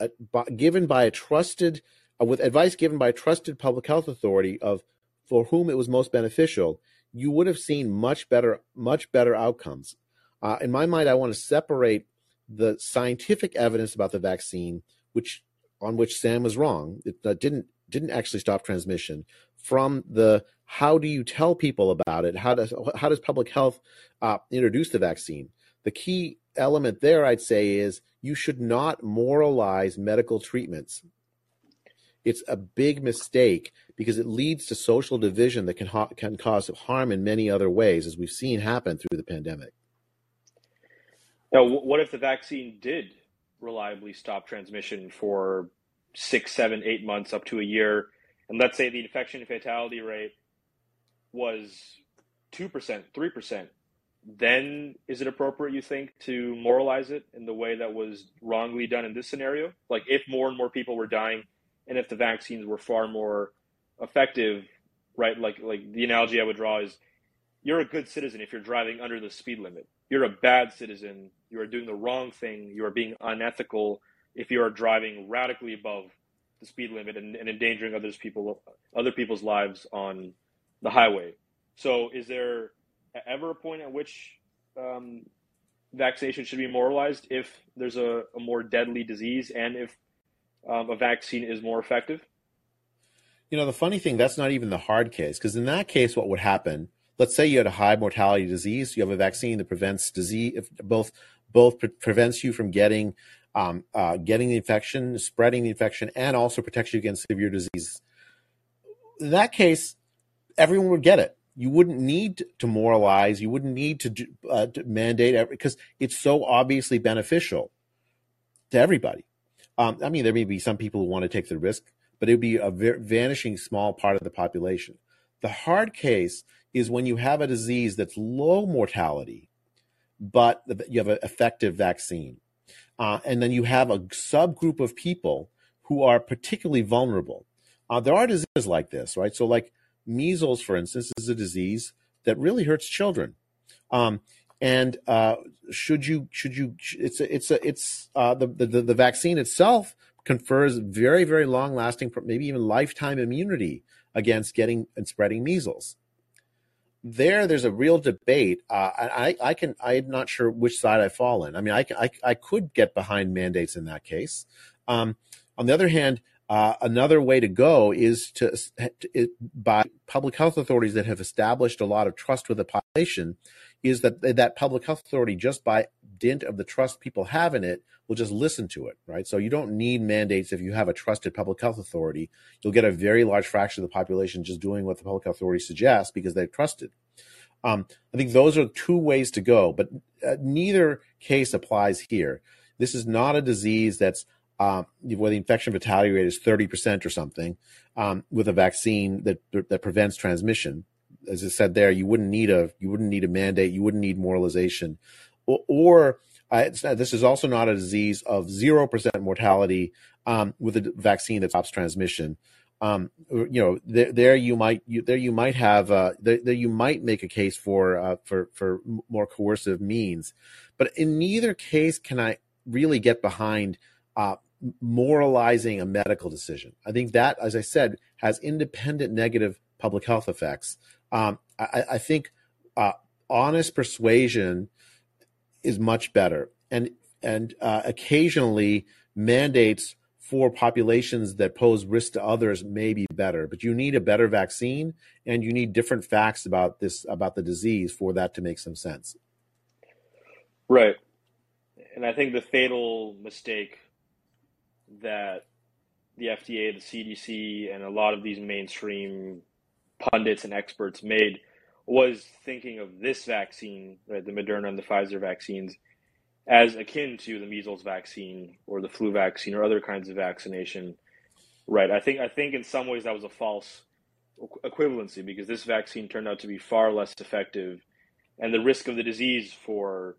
Speaker 2: uh, given by a trusted uh, with advice given by a trusted public health authority of for whom it was most beneficial, you would have seen much better much better outcomes. Uh, in my mind, I want to separate the scientific evidence about the vaccine, which on which Sam was wrong, it uh, didn't didn't actually stop transmission, from the how do you tell people about it? How does how does public health uh, introduce the vaccine? The key element there, I'd say, is you should not moralize medical treatments. It's a big mistake because it leads to social division that can ha- can cause harm in many other ways, as we've seen happen through the pandemic.
Speaker 1: Now, what if the vaccine did reliably stop transmission for six, seven, eight months, up to a year? And let's say the infection fatality rate was 2%, 3%, then is it appropriate, you think, to moralize it in the way that was wrongly done in this scenario? Like, if more and more people were dying, and if the vaccines were far more effective, right? Like, like the analogy I would draw is you're a good citizen if you're driving under the speed limit. You're a bad citizen. You are doing the wrong thing. You are being unethical if you are driving radically above the speed limit and, and endangering others people other people's lives on the highway. So, is there ever a point at which um, vaccination should be moralized if there's a, a more deadly disease and if um, a vaccine is more effective?
Speaker 2: You know, the funny thing, that's not even the hard case, because in that case, what would happen? Let's say you had a high mortality disease, you have a vaccine that prevents disease, both both pre- prevents you from getting um, uh, getting the infection, spreading the infection, and also protects you against severe disease. In that case, everyone would get it. You wouldn't need to moralize. You wouldn't need to, uh, to mandate because it's so obviously beneficial to everybody. Um, I mean, there may be some people who want to take the risk, but it would be a vanishing small part of the population. The hard case is when you have a disease that's low mortality, but you have an effective vaccine. Uh, and then you have a subgroup of people who are particularly vulnerable. Uh, there are diseases like this, right? So, like measles, for instance, is a disease that really hurts children. Um, and uh, should you should you it's a, it's a, it's uh, the, the the vaccine itself confers very very long lasting maybe even lifetime immunity against getting and spreading measles. There there's a real debate. Uh, I, I can i'm not sure which side i fall in. I mean i, I, I could get behind mandates in that case. Um, on the other hand uh, another way to go is to, to, by public health authorities that have established a lot of trust with the population is that that public health authority just by dint of the trust people have in it will just listen to it right? So you don't need mandates if you have a trusted public health authority. You'll get a very large fraction of the population just doing what the public authority suggests because they're trusted. Um, i think those are two ways to go but uh, neither case applies here. This is not a disease that's um, where the infection fatality rate is 30% or something um, with a vaccine that that prevents transmission. As I said there you wouldn't need a you wouldn't need a mandate. You wouldn't need moralization. Or, or uh, this is also not a disease of 0% mortality um, with a vaccine that stops transmission. Um, you know there, there you might you, there you might have uh, there, there you might make a case for uh, for for more coercive means. But in neither case can I really get behind uh, moralizing a medical decision. I think that, as I said, has independent negative public health effects. Um, I, I, think uh, honest persuasion is much better, and and uh, occasionally mandates for populations that pose risk to others may be better. But you need a better vaccine, and you need different facts about this about the disease for that to make some sense.
Speaker 1: Right, and I think the fatal mistake that the FDA, the CDC, and a lot of these mainstream pundits and experts made was thinking of this vaccine, right, the Moderna and the Pfizer vaccines, as akin to the measles vaccine or the flu vaccine or other kinds of vaccination. Right. I think I think in some ways that was a false equivalency because this vaccine turned out to be far less effective, and the risk of the disease for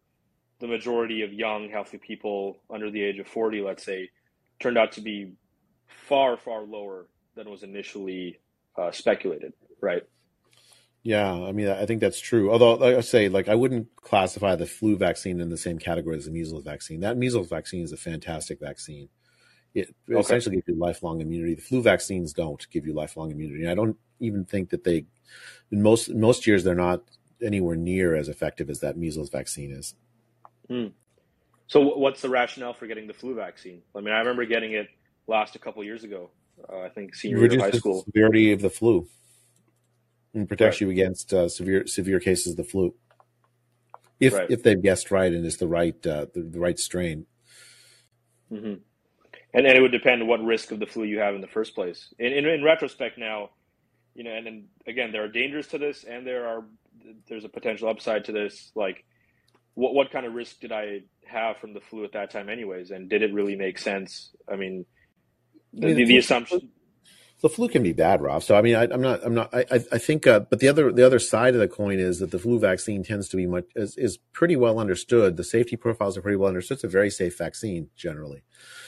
Speaker 1: the majority of young, healthy people under the age of forty, let's say, turned out to be far, far lower than was initially uh, speculated, right?
Speaker 2: Yeah, I mean, I think that's true. Although, like I say, like I wouldn't classify the flu vaccine in the same category as the measles vaccine. That measles vaccine is a fantastic vaccine. It okay. essentially gives you lifelong immunity. The flu vaccines don't give you lifelong immunity. I don't even think that they, in most most years, they're not anywhere near as effective as that measles vaccine is.
Speaker 1: Mm. So, what's the rationale for getting the flu vaccine? I mean, I remember getting it last a couple years ago. Uh, I think senior year of high school.
Speaker 2: The severity of the flu and protects right. you against uh, severe severe cases of the flu. If right. if they've guessed right and it's the right uh, the, the, right strain.
Speaker 1: Mm-hmm. And and it would depend on what risk of the flu you have in the first place. In, in, in retrospect, now, you know, and then again, there are dangers to this, and there are there's a potential upside to this. Like, what what kind of risk did I have from the flu at that time, anyways? And did it really make sense? I mean, the, the, the assumption.
Speaker 2: The flu can be bad, Rav. So I mean, I, am not, I'm not. I, I think, uh, but the other, the other side of the coin is that the flu vaccine tends to be much is, is pretty well understood. The safety profiles are pretty well understood. It's a very safe vaccine generally,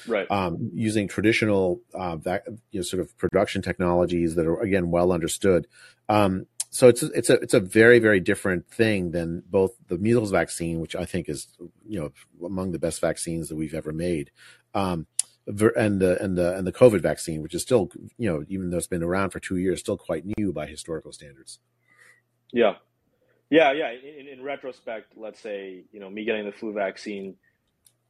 Speaker 1: right?
Speaker 2: Um, using traditional, uh, vac, you know, sort of production technologies that are again well understood. Um, so it's it's a it's a very very different thing than both the measles vaccine, which I think is you know among the best vaccines that we've ever made, um, and the and the and the COVID vaccine, which is still you know even though it's been around for two years, still quite new by historical standards.
Speaker 1: Yeah, Yeah, yeah. In, in retrospect, let's say you know me getting the flu vaccine,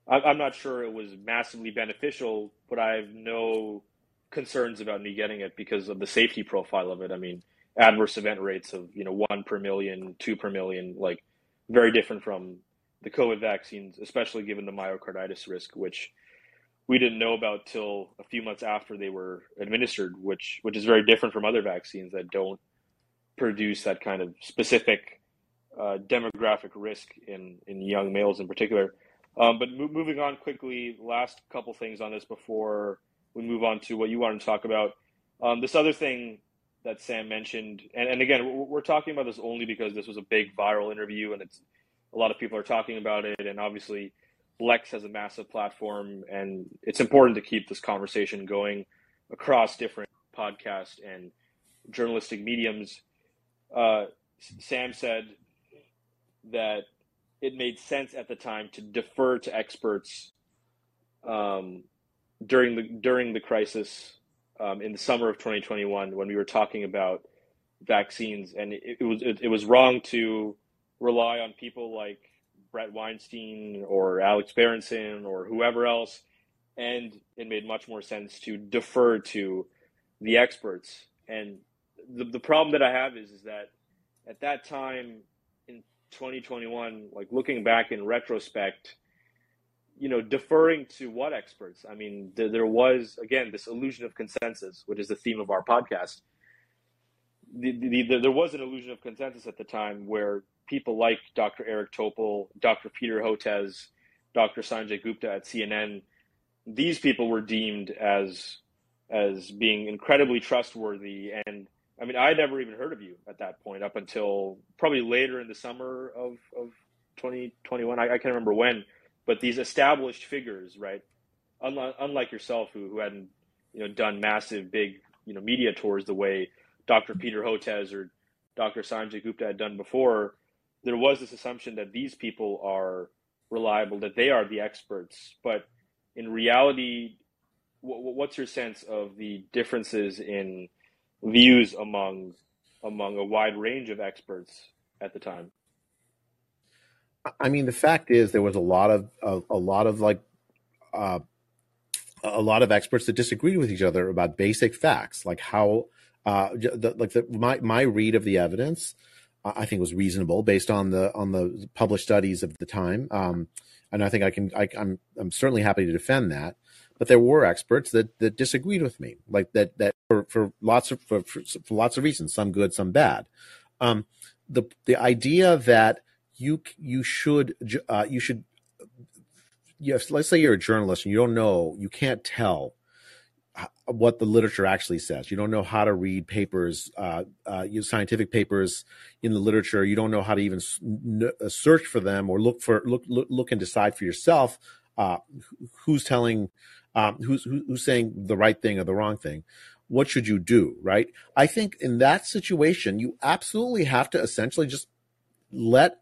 Speaker 1: I, I'm not sure it was massively beneficial, but I have no concerns about me getting it because of the safety profile of it. I mean, adverse event rates of you know one per million, two per million, like very different from the COVID vaccines, especially given the myocarditis risk, which we didn't know about till a few months after they were administered, which which is very different from other vaccines that don't produce that kind of specific uh, demographic risk in in young males in particular. Um, but mo- moving on quickly, last couple things on this before we move on to what you want to talk about. Um, this other thing that Sam mentioned, and, and again, we're talking about this only because this was a big viral interview, and it's a lot of people are talking about it, and obviously Lex has a massive platform, and it's important to keep this conversation going across different podcasts and journalistic mediums. Uh, Sam said that it made sense at the time to defer to experts um, during the during the crisis um, in the summer of 2021 when we were talking about vaccines, and it, it was it, it was wrong to rely on people like Bret Weinstein or Alex Berenson or whoever else, and it made much more sense to defer to the experts. And the, the problem that I have is, is that at that time in 2021, like looking back in retrospect, you know, deferring to what experts? I mean, there, there was, again, this illusion of consensus, which is the theme of our podcast. The, the, the, there was an illusion of consensus at the time where people like Dr. Eric Topol, Dr. Peter Hotez, Dr. Sanjay Gupta at CNN, these people were deemed as as being incredibly trustworthy. And I mean, I never even heard of you at that point up until probably later in the summer of, of 2021. I, I can't remember when, but these established figures, right? Unlike, unlike yourself, who, who hadn't you know done massive, big you know media tours the way Dr. Peter Hotez or Dr. Sanjay Gupta had done before, there was this assumption that these people are reliable, that they are the experts. But in reality, what's your sense of the differences in views among among a wide range of experts at the time?
Speaker 2: I mean, the fact is, there was a lot of a, lot of like uh, a lot of experts that disagreed with each other about basic facts, like how uh, the, like the, my my read of the evidence I think was reasonable based on the on the published studies of the time. Um, and I think I can I, am I'm, I'm certainly happy to defend that. But there were experts that that disagreed with me, like that that for, for lots of for, for, for lots of reasons, some good, some bad. Um, the the idea that you you should uh, you should yes, let's say you're a journalist and you don't know, you can't tell what the literature actually says. You don't know how to read papers, uh, uh, scientific papers in the literature. You don't know how to even uh, search for them or look for look look, look and decide for yourself uh, who's telling, um, who's who's saying the right thing or the wrong thing. What should you do? Right? I think in that situation, you absolutely have to essentially just let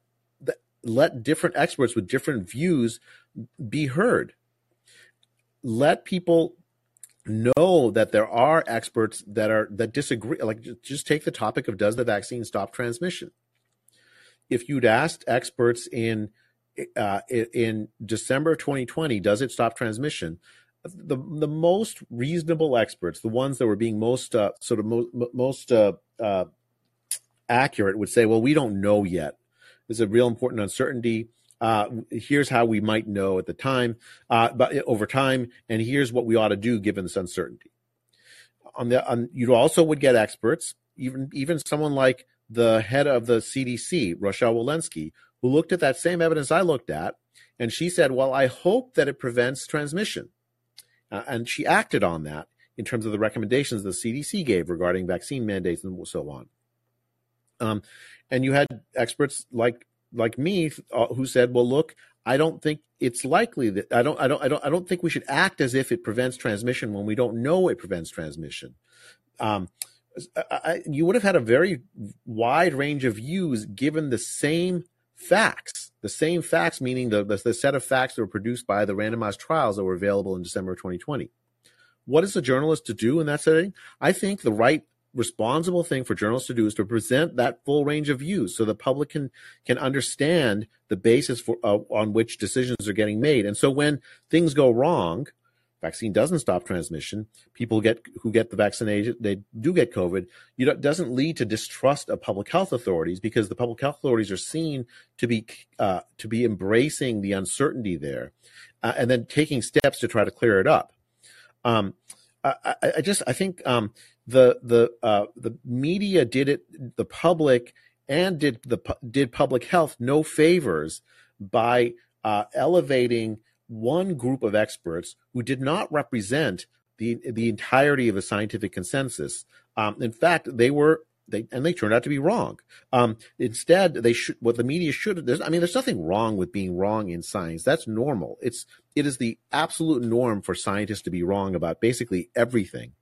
Speaker 2: let different experts with different views be heard. Let people know that there are experts that are that disagree like just take the topic of does the vaccine stop transmission? If you'd asked experts in uh, in December 2020 does it stop transmission? The the most reasonable experts the ones that were being most uh, sort of mo- most uh, uh accurate would say well we don't know yet there's a real important uncertainty uh, here's how we might know at the time, uh, but over time, and here's what we ought to do given this uncertainty. On the, on, you also would get experts, even even someone like the head of the CDC, Rochelle Walensky, who looked at that same evidence I looked at, and she said, "Well, I hope that it prevents transmission," uh, and she acted on that in terms of the recommendations the CDC gave regarding vaccine mandates and so on. Um, and you had experts like like me uh, who said, "Well, look, I don't think it's likely that I don't I don't I don't I don't think we should act as if it prevents transmission when we don't know it prevents transmission." Um, I, you would have had a very wide range of views given the same facts, the same facts, meaning the, the, the set of facts that were produced by the randomized trials that were available in December of 2020. What is a journalist to do in that setting? I think the right responsible thing for journalists to do is to present that full range of views so the public can can understand the basis for uh, on which decisions are getting made. And so when things go wrong, vaccine doesn't stop transmission. People get who get the vaccination, they do get COVID. You it doesn't lead to distrust of public health authorities because the public health authorities are seen to be uh, to be embracing the uncertainty there, uh, and then taking steps to try to clear it up. Um, I, I, just I think um, the the uh, the media did it, the public and did the did public health no favors by uh, elevating one group of experts who did not represent the the entirety of a scientific consensus. Um, in fact, they were they and they turned out to be wrong. Um, instead, they should what the media should. I mean, there's nothing wrong with being wrong in science. That's normal. It's it is the absolute norm for scientists to be wrong about basically everything.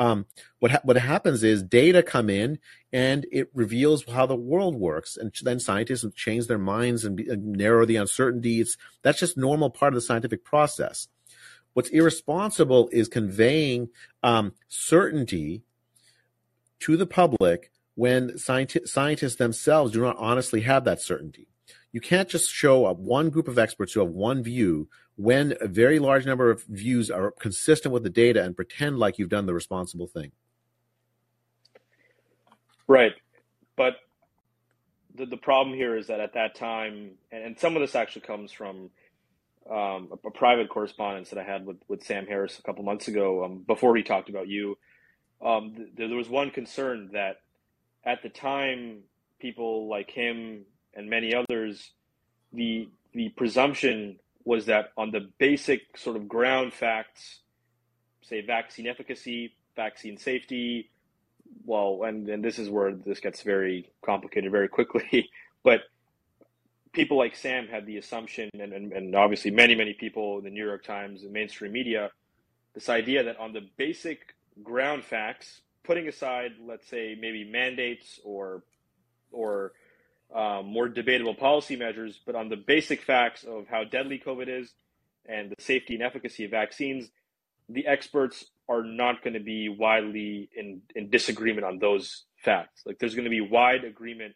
Speaker 2: Um, what ha- what happens is data come in and it reveals how the world works, and then scientists change their minds and, be, and narrow the uncertainties. That's just normal part of the scientific process. What's irresponsible is conveying um, certainty to the public when scienti- scientists themselves do not honestly have that certainty. You can't just show up one group of experts who have one view when a very large number of views are consistent with the data and pretend like you've done the responsible thing.
Speaker 1: Right. But the, the problem here is that at that time, and, some of this actually comes from um, a, a, private correspondence that I had with, with Sam Harris a couple months ago um, before we talked about you. Um, th- there was one concern that at the time, people like him and many others, the the presumption was that on the basic sort of ground facts, say vaccine efficacy, vaccine safety, well, and, and this is where this gets very complicated very quickly, but people like Sam had the assumption, and, and, and obviously many, many people in the New York Times and mainstream media, this idea that on the basic ground facts, putting aside, let's say, maybe mandates or or um, more debatable policy measures, but on the basic facts of how deadly COVID is and the safety and efficacy of vaccines, the experts are not going to be widely in, in disagreement on those facts. Like there's going to be wide agreement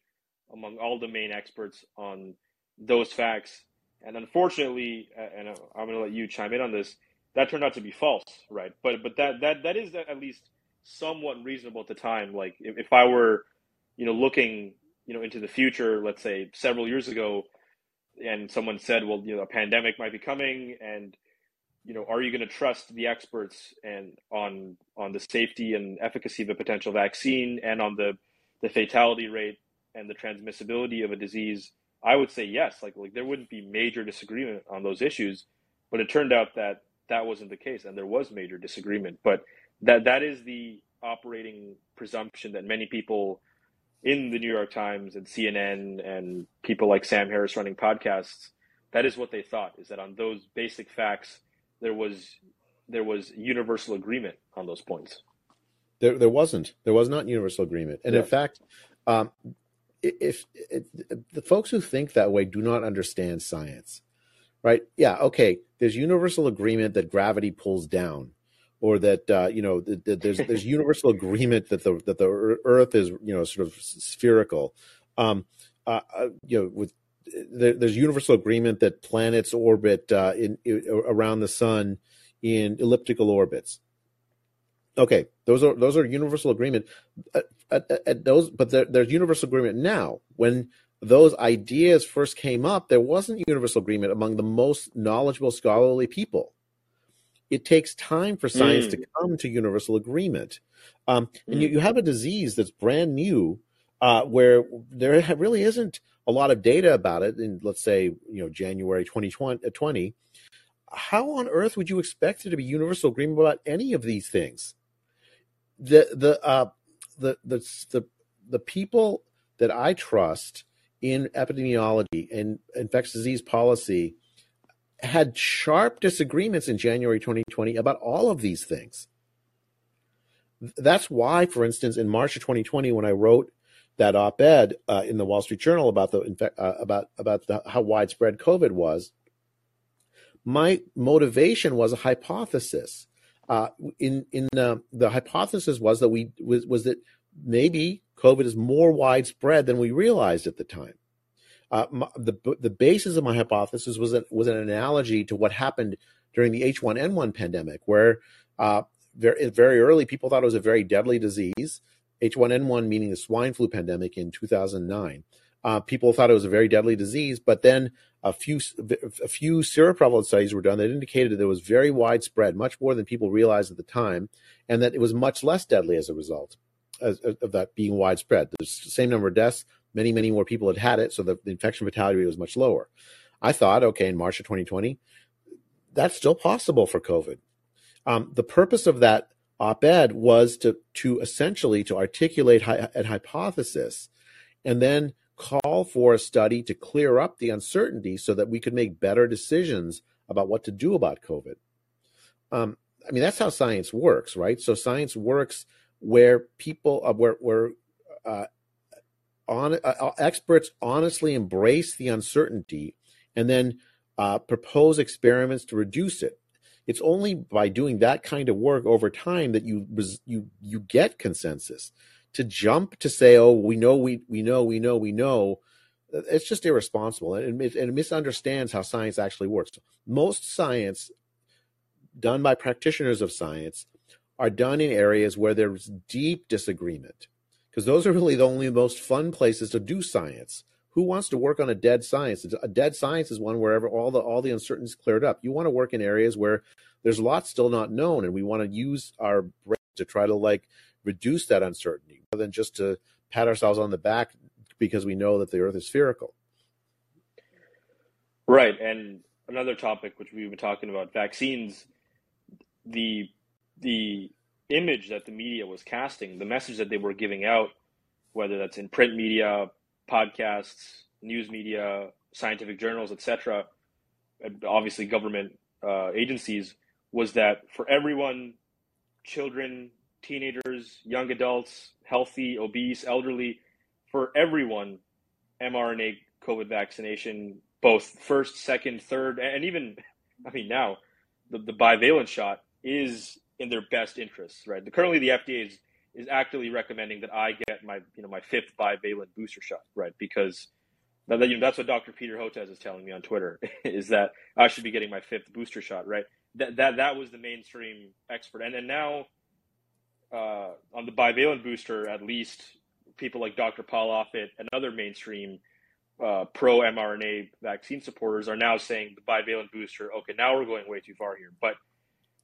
Speaker 1: among all the main experts on those facts. And unfortunately, and I'm going to let you chime in on this, that turned out to be false, right? But but that that that is at least somewhat reasonable at the time. Like if, if I were, you know, looking you know into the future let's say several years ago and someone said well you know a pandemic might be coming and you know are you going to trust the experts and on on the safety and efficacy of a potential vaccine and on the the fatality rate and the transmissibility of a disease? I would say yes. Like like there wouldn't be major disagreement on those issues but it turned out that that wasn't the case and there was major disagreement. But that that is the operating presumption that many people in the New York Times and CNN and people like Sam Harris running podcasts, that is what they thought is that on those basic facts there was there was universal agreement on those points.
Speaker 2: There, there wasn't. There was not universal agreement, and yeah. in fact, um, if, if, if the folks who think that way do not understand science, right? Yeah, okay. There's universal agreement that gravity pulls down or that uh, you know that, that there's there's universal agreement that the that the Earth is you know sort of spherical. Um, uh, uh, you know, with there, there's universal agreement that planets orbit uh, in, in, around the sun in elliptical orbits. Okay, those are those are universal agreement. At, at, at those, but there, there's universal agreement now. When those ideas first came up, there wasn't universal agreement among the most knowledgeable scholarly people it takes time for science mm. to come to universal agreement. Um, and mm. you, you have a disease that's brand new, uh, where there really isn't a lot of data about it in, let's say, you know, January 2020. Uh, How on earth would you expect there to be universal agreement about any of these things? The the uh, the the the the people that I trust in epidemiology and infectious disease policy had sharp disagreements in January 2020 about all of these things. That's why, for instance, in March of 2020, when I wrote that op-ed uh, in the Wall Street Journal about the uh, about about the, how widespread COVID was, my motivation was a hypothesis. uh, in in uh, the hypothesis was that we was, was that maybe COVID is more widespread than we realized at the time. Uh, the the basis of my hypothesis was that was an analogy to what happened during the H1N1 pandemic, where uh, very very early people thought it was a very deadly disease. H1N1 meaning the swine flu pandemic in 2009. Uh, people thought it was a very deadly disease, but then a few a few seroprevalence studies were done that indicated that it was very widespread, much more than people realized at the time, and that it was much less deadly as a result of that being widespread. The same number of deaths, many many more people had had it, so the, infection fatality rate was much lower. I thought, okay, in March of 2020, that's still possible for COVID. Um, the purpose of that op-ed was to to essentially to articulate hi- hypothesis, and then call for a study to clear up the uncertainty so that we could make better decisions about what to do about COVID. Um, I mean, that's how science works, right? So science works where people, uh, where where uh, on, uh, uh, experts honestly embrace the uncertainty and then uh, propose experiments to reduce it. It's only by doing that kind of work over time that you you you get consensus to jump to say, "Oh, we know, we we know, we know, we know," it's just irresponsible, and it, and it misunderstands how science actually works. Most science done by practitioners of science are done in areas where there's deep disagreement, because those are really the only most fun places to do science. Who wants to work on a dead science? A dead science is one wherever all the all the uncertainty is cleared up. You want to work in areas where there's lots still not known, and we want to use our brain to try to like reduce that uncertainty rather than just to pat ourselves on the back because we know that the earth is spherical.
Speaker 1: Right. And another topic which we've been talking about vaccines, the the image that the media was casting, the message that they were giving out, whether that's in print media, podcasts, news media, scientific journals, etc., obviously government uh, agencies, was that for everyone, children, teenagers, young adults, healthy, obese, elderly, for everyone, mRNA COVID vaccination, both first, second, third, and even, I mean, now the, the bivalent shot is in their best interests, right? The, currently, the FDA is, is actively recommending that I get my, you know, my fifth bivalent booster shot, right? Because that, you know, that's what Dr. Peter Hotez is telling me on Twitter is that I should be getting my fifth booster shot, right? That, that, that was the mainstream expert. And, and now uh, on the bivalent booster, at least people like Dr. Paul Offit and other mainstream uh, pro mRNA vaccine supporters are now saying the bivalent booster. Okay, now we're going way too far here, but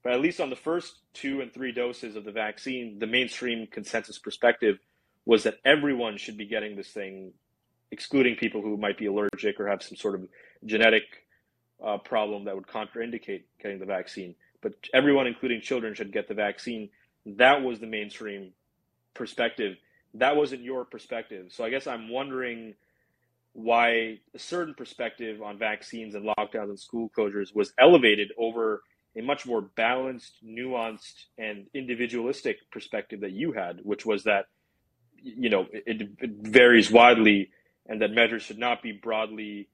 Speaker 1: but at least on the first two and three doses of the vaccine, the mainstream consensus perspective was that everyone should be getting this thing, excluding people who might be allergic or have some sort of genetic uh, problem that would contraindicate getting the vaccine. But everyone, including children, should get the vaccine that was the mainstream perspective. That wasn't your perspective. So I guess I'm wondering why a certain perspective on vaccines and lockdowns and school closures was elevated over a much more balanced, nuanced, and individualistic perspective that you had, which was that you know it, it varies widely and that measures should not be broadly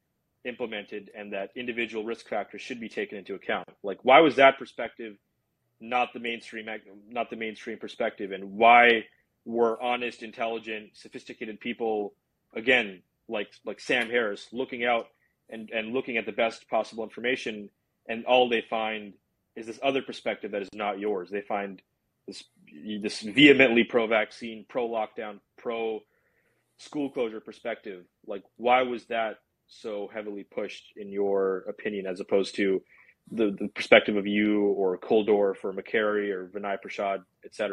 Speaker 1: implemented and that individual risk factors should be taken into account. Like, why was that perspective not the mainstream not the mainstream perspective and why were honest intelligent sophisticated people again like like sam harris looking out and and looking at the best possible information and all they find is this other perspective that is not yours they find this this vehemently pro vaccine pro school closure perspective like why was that so heavily pushed in your opinion as opposed to the, the perspective of you or Kulldorff or Makary or Vinay Prasad, etc.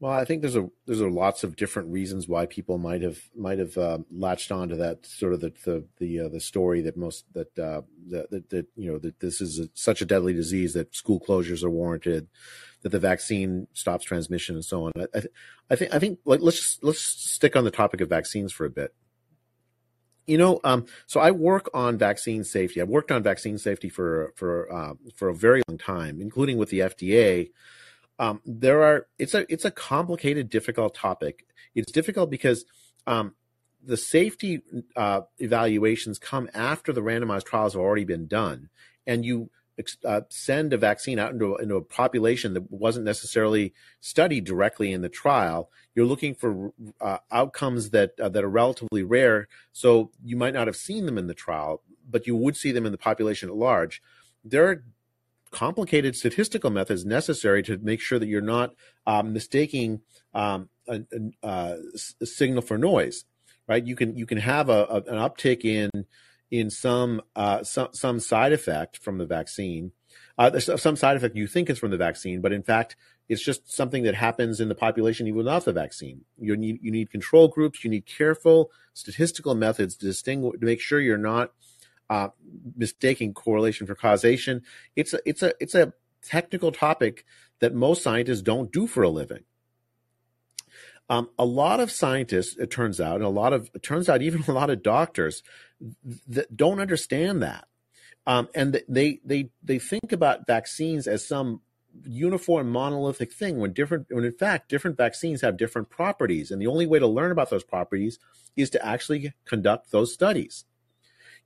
Speaker 2: Well, I think there's a there's a lots of different reasons why people might have might have uh, latched on to that sort of the the the, uh, the story that most that, uh, that, that that you know that this is a, such a deadly disease that school closures are warranted, that the vaccine stops transmission and so on. I, I, I think I think like let's just, let's stick on the topic of vaccines for a bit you know, um, so I work on vaccine safety. I've worked on vaccine safety for for uh, for a very long time, including with the FDA. Um, there are it's a it's a complicated, difficult topic. It's difficult because um, the safety uh, evaluations come after the randomized trials have already been done, and you uh, send a vaccine out into, into a population that wasn't necessarily studied directly in the trial. You're looking for uh, outcomes that uh, that are relatively rare, so you might not have seen them in the trial, but you would see them in the population at large. There are complicated statistical methods necessary to make sure that you're not um, mistaking um, a, a, a, signal for noise. Right? You can you can have a, an uptick in in some uh, some some side effect from the vaccine. Uh, some side effect you think is from the vaccine, but in fact, it's just something that happens in the population even without the vaccine. You need you need control groups. You need careful statistical methods to distinguish to make sure you're not uh, mistaking correlation for causation. It's a it's a it's a technical topic that most scientists don't do for a living. Um, a lot of scientists, it turns out, and a lot of it turns out even a lot of doctors that don't understand that, um, and they they they think about vaccines as some uniform monolithic thing when different when in fact different vaccines have different properties and the only way to learn about those properties is to actually conduct those studies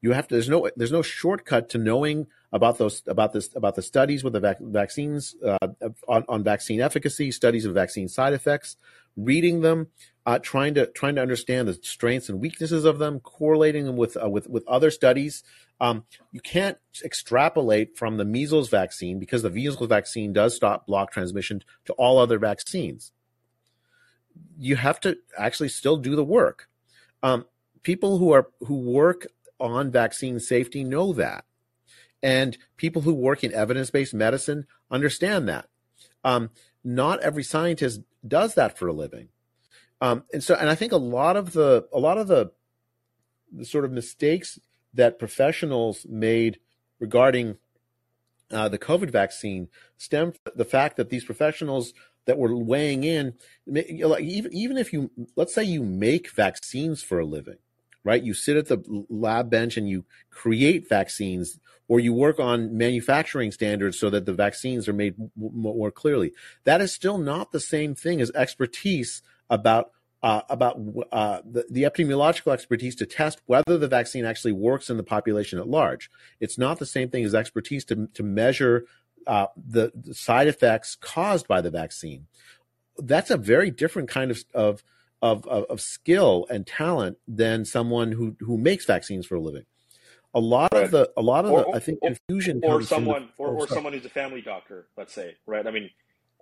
Speaker 2: you have to there's no there's no shortcut to knowing about those about this about the studies with the vac- vaccines uh, on, on vaccine efficacy studies of vaccine side effects reading them, uh, trying to trying to understand the strengths and weaknesses of them, correlating them with uh, with with other studies. Um, you can't extrapolate from the measles vaccine because the measles vaccine does stop block transmission to all other vaccines. You have to actually still do the work. Um, people who are who work on vaccine safety know that, and people who work in evidence based medicine understand that. Um, not every scientist does that for a living. Um, and so, and I think a lot of the a lot of the, the sort of mistakes that professionals made regarding uh, the COVID vaccine stem from the fact that these professionals that were weighing in, even even if you let's say you make vaccines for a living, right? You sit at the lab bench and you create vaccines or you work on manufacturing standards so that the vaccines are made more clearly. That is still not the same thing as expertise about uh, about uh, the, the, epidemiological expertise to test whether the vaccine actually works in the population at large. It's not the same thing as expertise to, to measure uh, the, the, side effects caused by the vaccine. That's a very different kind of, of, of, of skill and talent than someone who, who makes vaccines for a living a lot right. of the a lot of or, the I think confusion
Speaker 1: or someone the, or, oh, or someone who's a family doctor, let's say, right? I mean,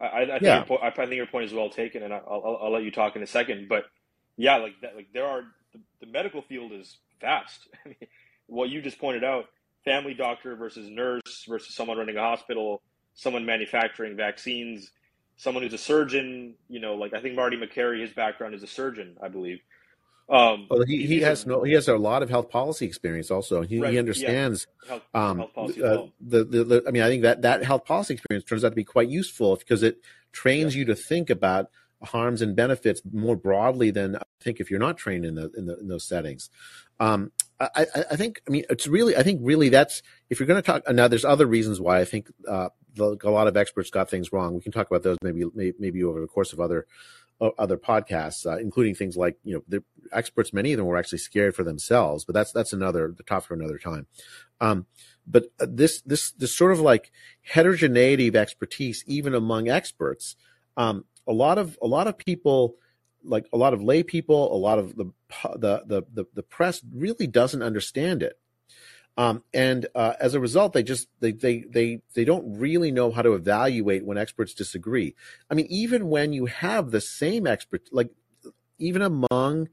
Speaker 1: I, I think yeah. your, I think your point is well taken, and I'll, I'll, I'll let you talk in a second. But yeah, like that, like there are the, the medical field is vast. I mean, what you just pointed out, family doctor versus nurse versus someone running a hospital, someone manufacturing vaccines, someone who's a surgeon. You know, like I think Marty Makary, his background is a surgeon, I believe.
Speaker 2: Um, well, he, he has no he has a lot of health policy experience. Also, he, right, he understands yeah. health, um, health policy uh, the, the, the, I mean, I think that that health policy experience turns out to be quite useful because it trains yeah. you to think about harms and benefits more broadly than I think if you're not trained in the in, the, in those settings. Um, I, I, think I mean it's really I think really that's if you're going to talk now. There's other reasons why I think uh, a lot of experts got things wrong. We can talk about those maybe maybe over the course of other other podcasts, uh, including things like you know the experts. Many of them were actually scared for themselves, but that's that's another the topic for another time. Um, but uh, this this this sort of like heterogeneity of expertise, even among experts, um, a lot of a lot of people, like a lot of lay people, a lot of the the the the, the press really doesn't understand it. Um, and uh, as a result, they just they, they they they don't really know how to evaluate when experts disagree. I mean, even when you have the same expert, like even among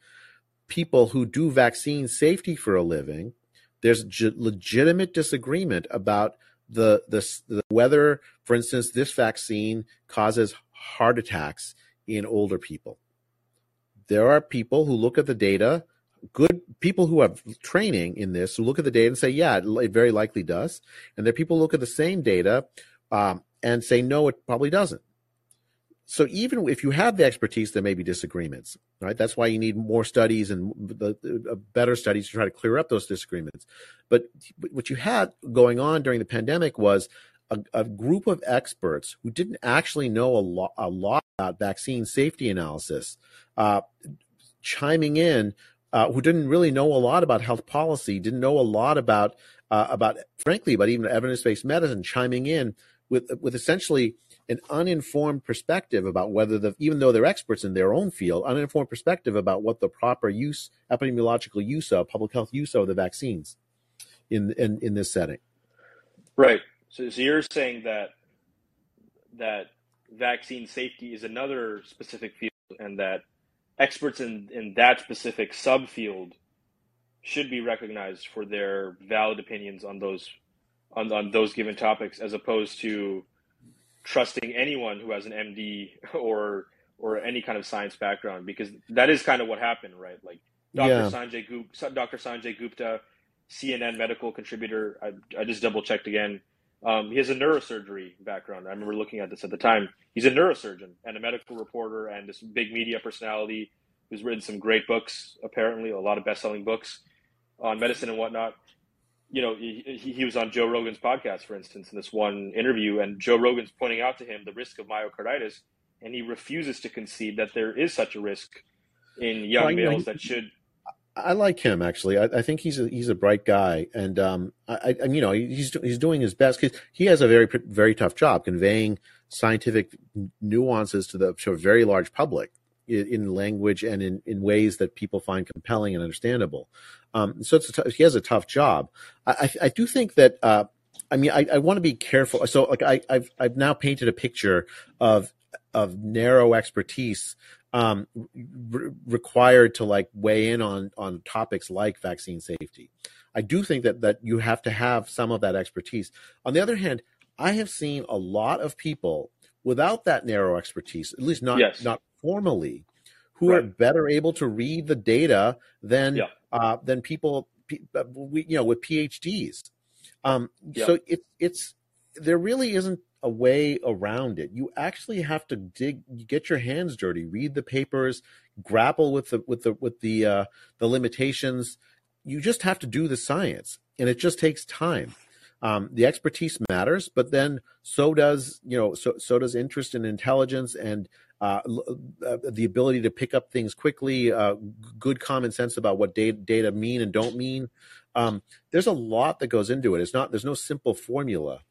Speaker 2: people who do vaccine safety for a living, there's legitimate disagreement about the, the the whether, for instance, this vaccine causes heart attacks in older people. There are people who look at the data good people who have training in this who look at the data and say, yeah, it, very likely does. And there are people who look at the same data um, and say, no, it probably doesn't. So even if you have the expertise, there may be disagreements, right? That's why you need more studies and the, the, better studies to try to clear up those disagreements. But what you had going on during the pandemic was a, a group of experts who didn't actually know a lot, a lot about vaccine safety analysis, uh, chiming in uh, who didn't really know a lot about health policy, didn't know a lot about uh, about, frankly, about even evidence based medicine chiming in with with essentially an uninformed perspective about whether the even though they're experts in their own field, uninformed perspective about what the proper use, epidemiological use of public health use of the vaccines in in, in this setting.
Speaker 1: Right. So, so you're saying that that vaccine safety is another specific field, and that experts in in that specific subfield should be recognized for their valid opinions on those on, on those given topics as opposed to trusting anyone who has an MD or or any kind of science background because that is kind of what happened, right? Like Dr. Yeah. Sanjay Gupta, Dr. Sanjay Gupta, CNN medical contributor. I, I just double checked again. Um, he has a neurosurgery background. I remember looking at this at the time. He's a neurosurgeon and a medical reporter and this big media personality who's written some great books, apparently, a lot of best selling books on medicine and whatnot you know, he, he was on Joe Rogan's podcast, for instance, in this one interview, and Joe Rogan's pointing out to him the risk of myocarditis, and he refuses to concede that there is such a risk in young males that should.
Speaker 2: I like him actually. I, I, think he's a he's a bright guy, and um, I, I you know he's he's doing his best because he has a very very tough job conveying scientific nuances to the to a very large public in language and in, in ways that people find compelling and understandable. Um, so it's he has a tough job. I, I do think that. Uh, I mean, I, I want to be careful. So, like, I, I, have I've now painted a picture of of narrow expertise um, re- required to like weigh in on on topics like vaccine safety. I do think that that you have to have some of that expertise. On the other hand, I have seen a lot of people without that narrow expertise, at least not yes. not formally, who right. are better able to read the data than yeah. uh, than people uh, you know with PhDs. Um, yeah. So it's it's there really isn't a way around it. You actually have to dig, get your hands dirty, read the papers, grapple with the with the with the uh, the limitations. You just have to do the science, and it just takes time. Um, the expertise matters, but then so does you know so so does interest and intelligence and uh, uh, the ability to pick up things quickly, uh, good common sense about what data, data mean and don't mean. Um, there's a lot that goes into it. It's not there's no simple formula.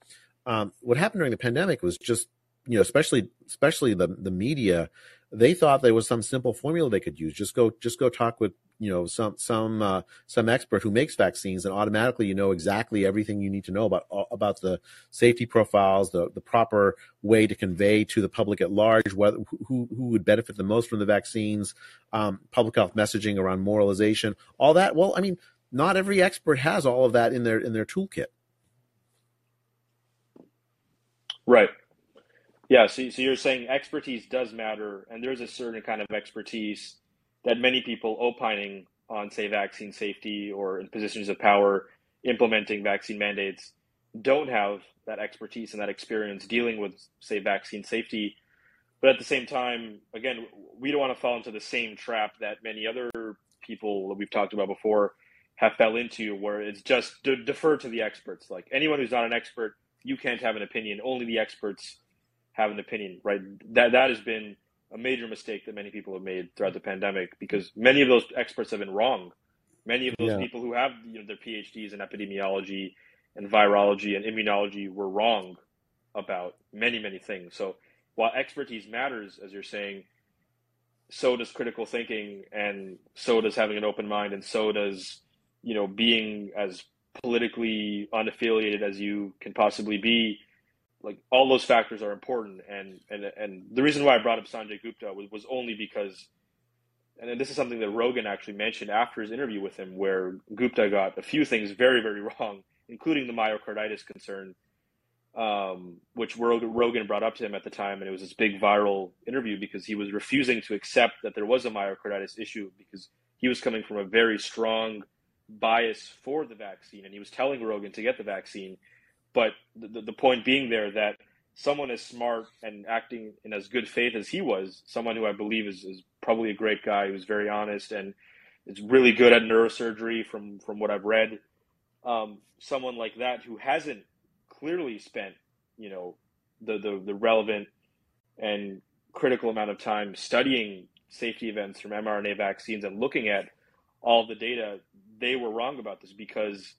Speaker 2: Um, what happened during the pandemic was just you know especially especially the the media they thought there was some simple formula they could use. Just go just go talk with you know some some uh, some expert who makes vaccines and automatically you know exactly everything you need to know about uh, about the safety profiles the the proper way to convey to the public at large whether who who would benefit the most from the vaccines um, public health messaging around moralization all that well i mean not every expert has all of that in their in their toolkit
Speaker 1: right yeah so, so you're saying expertise does matter and there's a certain kind of expertise that many people opining on, say, vaccine safety or in positions of power implementing vaccine mandates don't have that expertise and that experience dealing with, say, vaccine safety. But at the same time, again, we don't want to fall into the same trap that many other people that we've talked about before have fell into, where it's just de- defer to the experts. Like anyone who's not an expert, you can't have an opinion. Only the experts have an opinion, right? That that has been a major mistake that many people have made throughout the pandemic because many of those experts have been wrong. Many of those yeah. people who have you know, their PhDs in epidemiology and virology and immunology were wrong about many, many things. So while expertise matters, as you're saying, so does critical thinking and so does having an open mind and so does, you know, being as politically unaffiliated as you can possibly be like all those factors are important. And and and the reason why I brought up Sanjay Gupta was, was only because and this is something that Rogan actually mentioned after his interview with him where Gupta got a few things very very wrong including the myocarditis concern um, which Rogan brought up to him at the time. And it was this big viral interview because he was refusing to accept that there was a myocarditis issue because he was coming from a very strong bias for the vaccine and he was telling Rogan to get the vaccine but the, the point being there that someone as smart and acting in as good faith as he was, someone who I believe is, is probably a great guy who's very honest and is really good at neurosurgery from, from what I've read. Um, someone like that who hasn't clearly spent, you know, the, the, the relevant and critical amount of time studying safety events from mRNA vaccines and looking at all the data, they were wrong about this because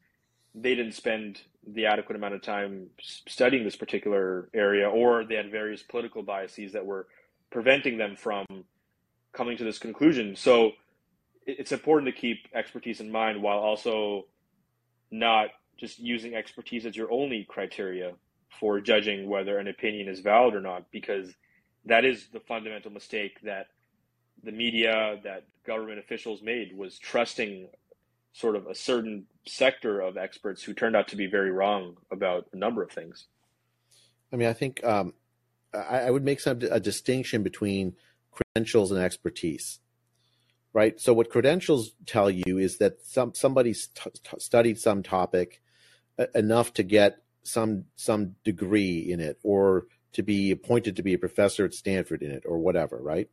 Speaker 1: they didn't spend the adequate amount of time studying this particular area, or they had various political biases that were preventing them from coming to this conclusion. So it's important to keep expertise in mind while also not just using expertise as your only criteria for judging whether an opinion is valid or not, because that is the fundamental mistake that the media, that government officials made was trusting sort of a certain sector of experts who turned out to be very wrong about a number of things.
Speaker 2: I mean, I think um, I, I, would make some a distinction between credentials and expertise, right? So, what credentials tell you is that some somebody st- studied some topic enough to get some some degree in it, or to be appointed to be a professor at Stanford in it, or whatever, right?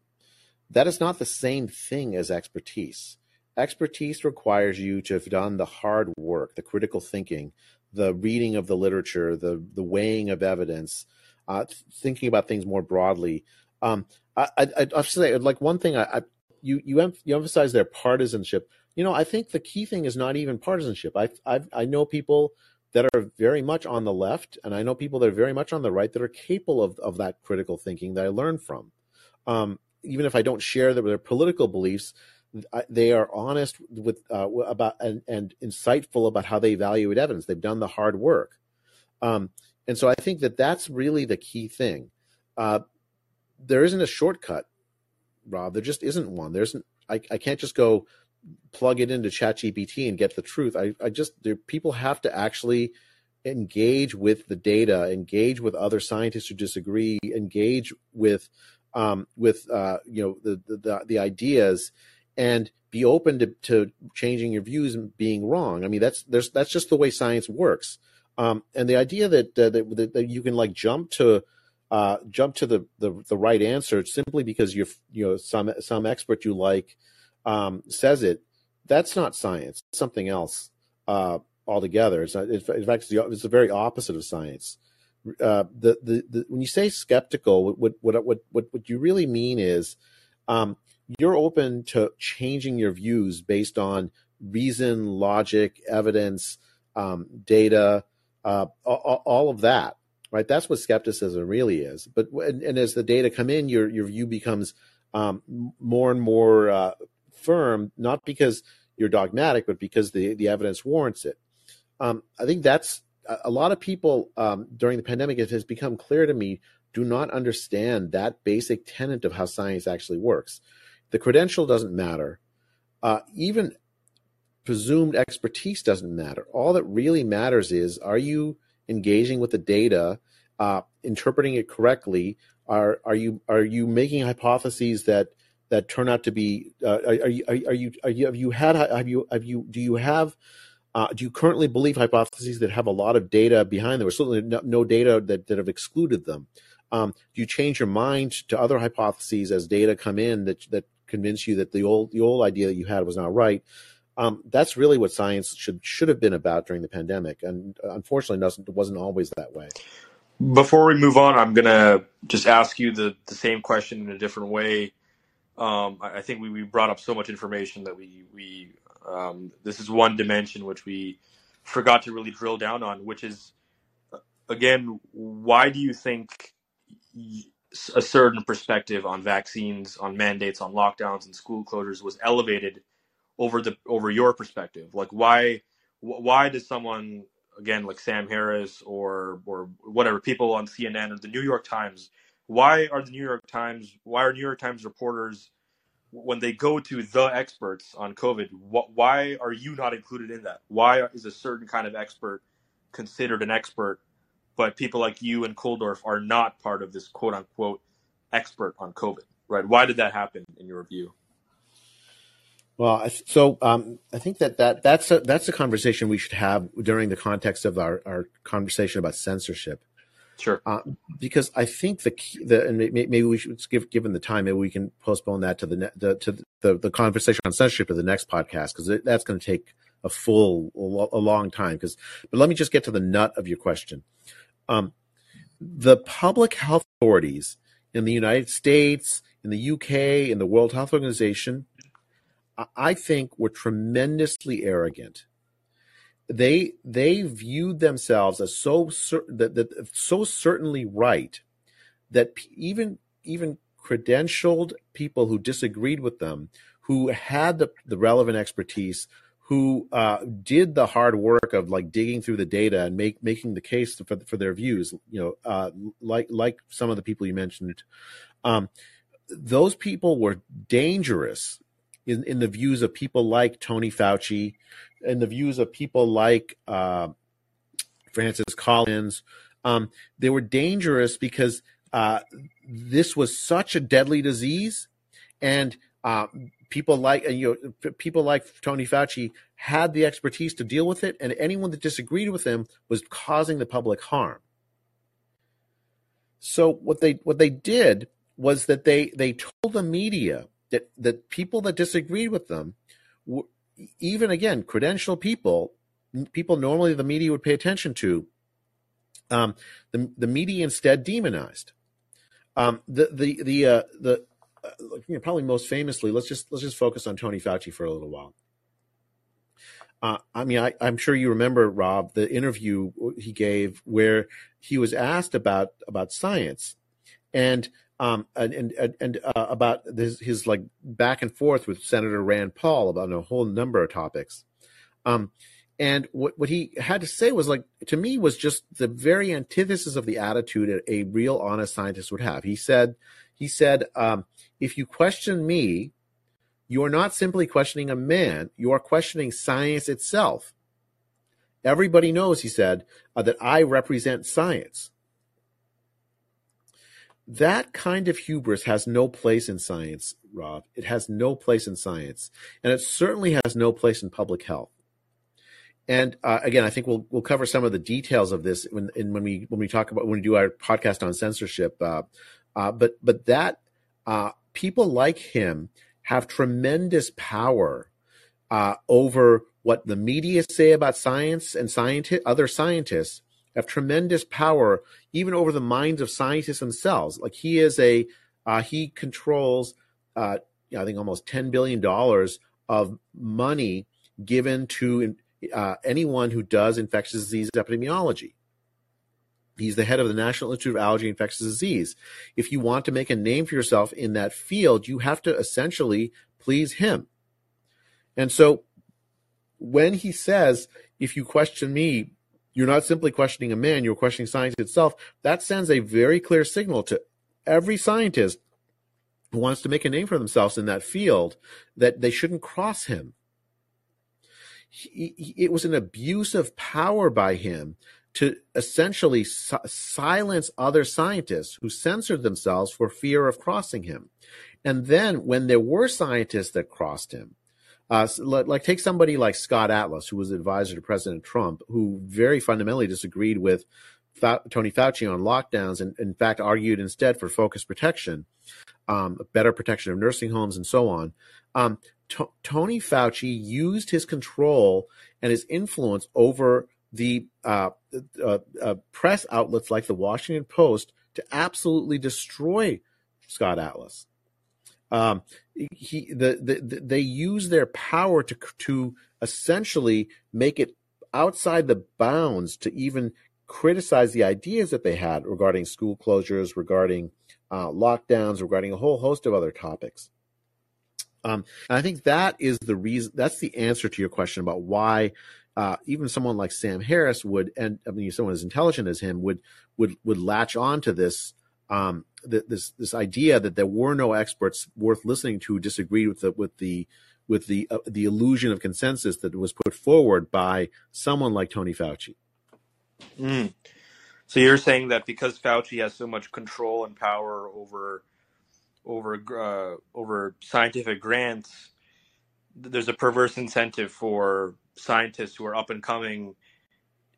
Speaker 2: That is not the same thing as expertise. Expertise requires you to have done the hard work, the critical thinking, the reading of the literature, the the weighing of evidence, uh, thinking about things more broadly. Um, I, I, I say, like one thing, I, I you you em- you emphasize their partisanship. You know, I think the key thing is not even partisanship. I I I know people that are very much on the left, and I know people that are very much on the right that are capable of of that critical thinking that I learn from. Um, even if I don't share their, their political beliefs, they are honest with uh, about and, and, insightful about how they evaluate evidence. They've done the hard work, um, and so I think that that's really the key thing. Uh, there isn't a shortcut, Rav. There just isn't one. There's I, I can't just go plug it into ChatGPT and get the truth. I, I just there, people have to actually engage with the data, engage with other scientists who disagree, engage with um, with uh, you know the, the the ideas and be open to, to changing your views and being wrong. I mean, that's there's that's just the way science works. Um, and the idea that, uh, that, that you can like jump to uh, jump to the, the the right answer simply because you're you know some some expert you like um, says it, that's not science. It's something else uh, altogether. It's not, in fact it's the, it's the very opposite of science. Uh, the, the, the when you say skeptical, what what what what what you really mean is um, you're open to changing your views based on reason, logic, evidence, um, data, uh, all, of that, right? That's what skepticism really is. But and, and as the data come in, your your view becomes um, more and more uh, firm, not because you're dogmatic, but because the the evidence warrants it. Um, I think that's a lot of people um, during the pandemic. It has become clear to me do not understand that basic tenet of how science actually works. The credential doesn't matter. Uh, even presumed expertise doesn't matter. All that really matters is are you engaging with the data, uh, interpreting it correctly? Are are you are you making hypotheses that that turn out to be? Uh, are, are, you are, you are you have you had have you have you do you have uh, do you currently believe hypotheses that have a lot of data behind them, or certainly no, no data that, that have excluded them? Um, do you change your mind to other hypotheses as data come in that that convince you that the old the old idea that you had was not right. Um, that's really what science should should have been about during the pandemic, and unfortunately, doesn't wasn't always that way.
Speaker 1: Before we move on, I'm gonna just ask you the the same question in a different way. Um, I, I, think we, we brought up so much information that we we um, this is one dimension which we forgot to really drill down on, which is again, why do you think a certain perspective on vaccines, on mandates, on lockdowns and school closures was elevated over the over your perspective. Like why why does someone again like Sam Harris or or whatever people on CNN or the New York Times why are the New York Times why are New York Times reporters when they go to the experts on COVID wh- why are you not included in that? Why is a certain kind of expert considered an expert but people like you and Kulldorff are not part of this quote unquote expert on COVID, right? Why did that happen in your view?
Speaker 2: Well, so um, I think that, that that's a, that's a conversation we should have during the context of our, our conversation about censorship.
Speaker 1: Sure.
Speaker 2: Uh, because I think the key, the and maybe we should give given the time, maybe we can postpone that to the, the to the, the conversation on censorship to the next podcast because that's going to take a full a long time. Because but let me just get to the nut of your question. Um, the public health authorities in the United States, in the UK, in the World Health Organization, I think were tremendously arrogant. They they viewed themselves as so cer- that, that so certainly right that even even credentialed people who disagreed with them, who had the, the relevant expertise, who uh, did the hard work of like digging through the data and make making the case for for their views. You know, uh, like like some of the people you mentioned, um, those people were dangerous in, in the views of people like Tony Fauci, in the views of people like uh, Francis Collins. Um, they were dangerous because uh, this was such a deadly disease, and uh, people like you know people like Tony Fauci had the expertise to deal with it, and anyone that disagreed with him was causing the public harm. So what they what they did was that they they told the media that that people that disagreed with them, even again credential people, people normally the media would pay attention to, um, the the media instead demonized. Um, the the the uh, the uh, you know, probably most famously, let's just let's just focus on Tony Fauci for a little while. Uh, I mean, I, am sure you remember Rav the interview he gave where he was asked about about science, and um, and and, and uh, about this, his like back and forth with Senator Rand Paul about a whole number of topics. Um, and what, what he had to say was like to me was just the very antithesis of the attitude a real honest scientist would have. He said, he said, um, if you question me, you are not simply questioning a man, you are questioning science itself. Everybody knows, he said, uh, that I represent science. That kind of hubris has no place in science, Rav. It has no place in science. And it certainly has no place in public health. And uh, again, I think we'll we'll cover some of the details of this when when we when we talk about when we do our podcast on censorship. Uh, uh, but but that uh, people like him have tremendous power uh, over what the media say about science and scientists, other scientists have tremendous power even over the minds of scientists themselves. Like he is a uh, he controls I think almost ten billion dollars of money given to uh, anyone who does infectious disease epidemiology. He's the head of the National Institute of Allergy and Infectious Disease. If you want to make a name for yourself in that field, you have to essentially please him. And so when he says, if you question me, you're not simply questioning a man, you're questioning science itself, that sends a very clear signal to every scientist who wants to make a name for themselves in that field that they shouldn't cross him he, it was an abuse of power by him to essentially si- silence other scientists who censored themselves for fear of crossing him. And then when there were scientists that crossed him, uh, like take somebody like Scott Atlas, who was advisor to President Trump, who very fundamentally disagreed with Fa- Tony Fauci on lockdowns, and in fact argued instead for focused protection, um, better protection of nursing homes, and so on. Um, T- Tony Fauci used his control and his influence over the uh, uh, uh, press outlets like the Washington Post to absolutely destroy Scott Atlas. Um, he, the, the, the, they use their power to to essentially make it outside the bounds to even criticize the ideas that they had regarding school closures, regarding uh, lockdowns, regarding a whole host of other topics. Um, and I think that is the reason. That's the answer to your question about why uh, even someone like Sam Harris would, and I mean, someone as intelligent as him would would would latch on to this um, th- this this idea that there were no experts worth listening to who disagreed with the with the with the uh, the illusion of consensus that was put forward by someone like Tony Fauci.
Speaker 1: Mm. So you're saying that because Fauci has so much control and power over over uh, over scientific grants, there's a perverse incentive for scientists who are up and coming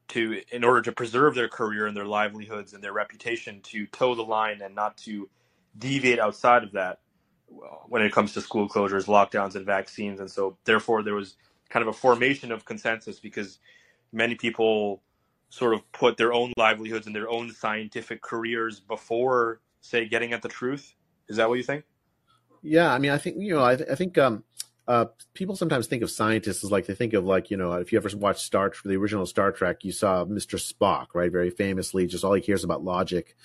Speaker 1: to, in order to preserve their career and their livelihoods and their reputation, to toe the line and not to deviate outside of that when it comes to school closures, lockdowns, and vaccines. And so, therefore, there was kind of a formation of consensus because many people sort of put their own livelihoods and their own scientific careers before, say, getting at the truth is that what you think?
Speaker 2: Yeah, I mean, I think you know, I, I think um, uh, people sometimes think of scientists as like they think of like you know if you ever watched Star the original Star Trek, you saw Mr. Spock, right? Very famously, just all he cares about logic.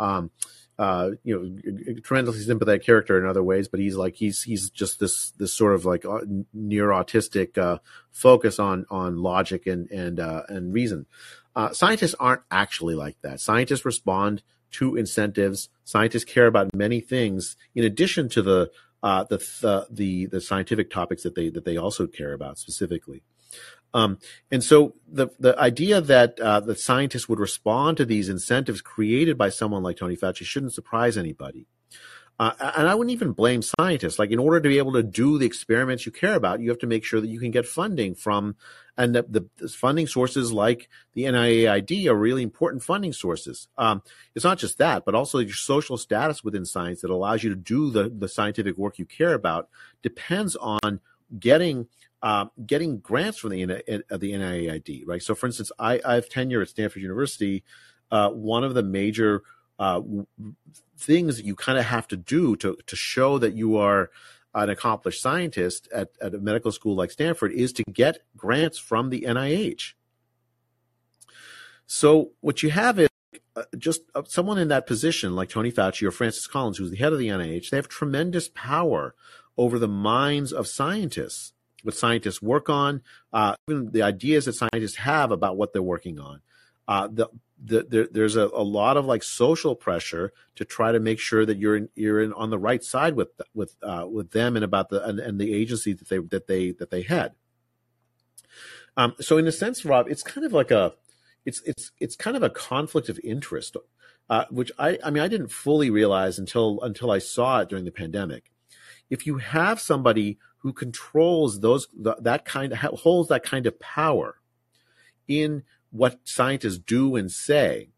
Speaker 2: Um, uh, you know, tremendously sympathetic character in other ways, but he's like he's he's just this this sort of like uh, near autistic uh, focus on on logic and and uh, and reason. Uh, scientists aren't actually like that. Scientists respond to incentives. Scientists care about many things in addition to the uh, the, the, the the scientific topics that they that they also care about specifically. Um, and so the the idea that uh, the scientists would respond to these incentives created by someone like Tony Fauci shouldn't surprise anybody. Uh, and I wouldn't even blame scientists. Like, in order to be able to do the experiments you care about, you have to make sure that you can get funding from, and the, the, funding sources like the NIAID are really important funding sources. Um, it's not just that, but also your social status within science that allows you to do the, the scientific work you care about depends on getting uh, getting grants from the uh, the NIAID, right? So, for instance, I, I have tenure at Stanford University. Uh, one of the major uh, things that you kind of have to do to to show that you are an accomplished scientist at, at a medical school like Stanford is to get grants from the NIH. So, what you have is uh, just uh, someone in that position, like Tony Fauci or Francis Collins, who's the head of the NIH, they have tremendous power over the minds of scientists what scientists work on, uh, even the ideas that scientists have about what they're working on. Uh, the, the, the, there's a, a, lot of like social pressure to try to make sure that you're in, you're in on the right side with with uh, with them and about the and, and, the agency that they that they that they had. Um, so in a sense, Rav, it's kind of like a it's it's it's kind of a conflict of interest, uh, which I I mean I didn't fully realize until until I saw it during the pandemic. If you have somebody who controls those that kind holds that kind of power in what scientists do and say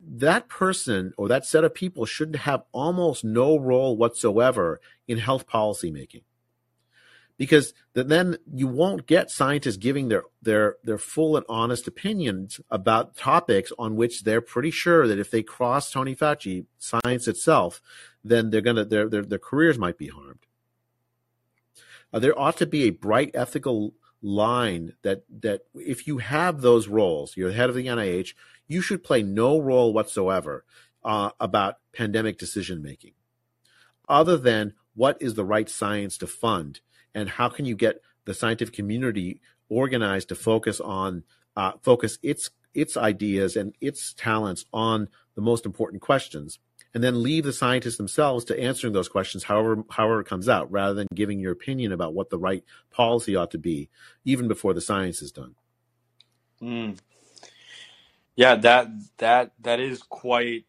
Speaker 2: that person or that set of people should have almost no role whatsoever in health policy making because then you won't get scientists giving their their their full and honest opinions about topics on which they're pretty sure that if they cross Tony Fauci science itself then they're gonna their their, their careers might be harmed. Uh, there ought to be a bright ethical line that that if you have those roles, you're the head of the NIH, you should play no role whatsoever uh, about pandemic decision making, other than what is the right science to fund and how can you get the scientific community organized to focus on uh, focus its its ideas and its talents on the most important questions and then leave the scientists themselves to answering those questions however however it comes out rather than giving your opinion about what the right policy ought to be even before the science is done.
Speaker 1: Mm. yeah that that that is quite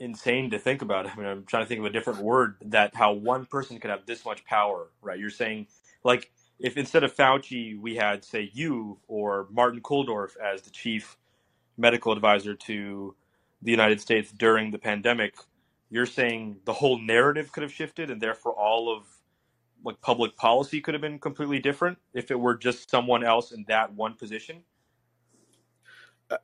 Speaker 1: insane to think about. I mean i'm trying to think of a different word that how one person could have this much power right? You're saying like if instead of fauci we had say you or martin kulldorff as the chief medical advisor to the United States during the pandemic, you're saying the whole narrative could have shifted and therefore all of like public policy could have been completely different if it were just someone else in that one position?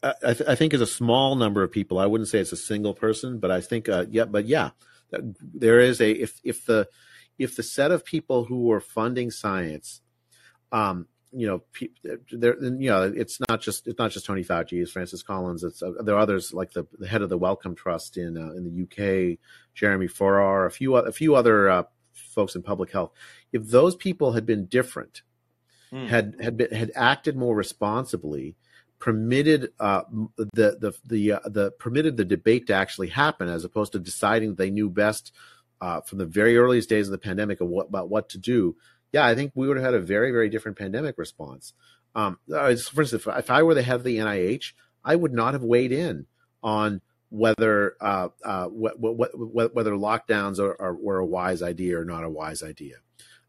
Speaker 2: I, th- I think it's a small number of people. I wouldn't say it's a single person, but I think, uh, yeah, but yeah, there is a if if the if the set of people who were funding science um, you know, there, you know, it's not just it's not just Tony Fauci, it's Francis Collins. It's uh, there are others like the, the head of the Wellcome Trust in uh, in the UK, Jeremy Farrar, a few a few other uh, folks in public health. If those people had been different, mm. had had been, had acted more responsibly, permitted uh, the the the uh, the permitted the debate to actually happen, as opposed to deciding they knew best uh, from the very earliest days of the pandemic of what, about what to do yeah, I think we would have had a very, very different pandemic response. Um, uh, for instance, if I were the head of the NIH, I would not have weighed in on whether uh, uh, wh- wh- wh- whether lockdowns are, are, were a wise idea or not a wise idea.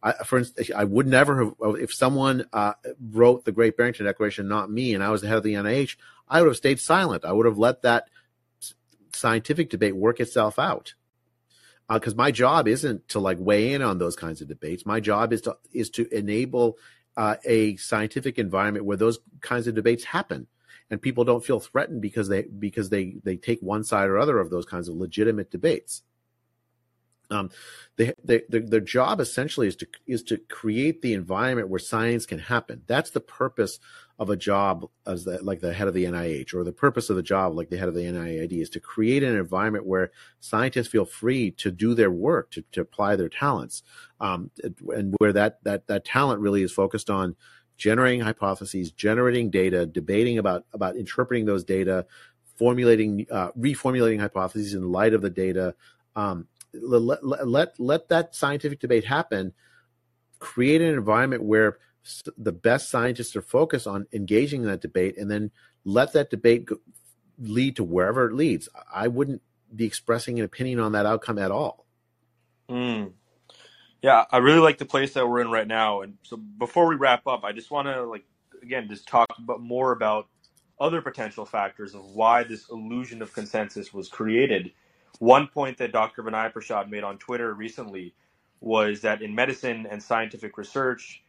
Speaker 2: I, for instance, I would never have if someone uh, wrote the Great Barrington Declaration, not me, and I was the head of the NIH. I would have stayed silent. I would have let that scientific debate work itself out because uh, my job isn't to like weigh in on those kinds of debates. My job is to is to enable uh, a scientific environment where those kinds of debates happen, and people don't feel threatened because they because they they take one side or other of those kinds of legitimate debates. Um, they, they, their, their job essentially is to is to create the environment where science can happen. That's the purpose of a job as the, like the head of the NIH, or the purpose of the job like the head of the NIAID is to create an environment where scientists feel free to do their work, to, to apply their talents, um, and where that that that talent really is focused on generating hypotheses, generating data, debating about about interpreting those data, formulating, uh, reformulating hypotheses in light of the data. Um, let, let let that scientific debate happen. Create an environment where the best scientists are focused on engaging in that debate, and then let that debate go, lead to wherever it leads. I wouldn't be expressing an opinion on that outcome at all.
Speaker 1: Mm. Yeah, I really like the place that we're in right now. And so before we wrap up, I just want to like again just talk about more about other potential factors of why this illusion of consensus was created. One point that Dr. Vinay Prasad made on Twitter recently was that in medicine and scientific research,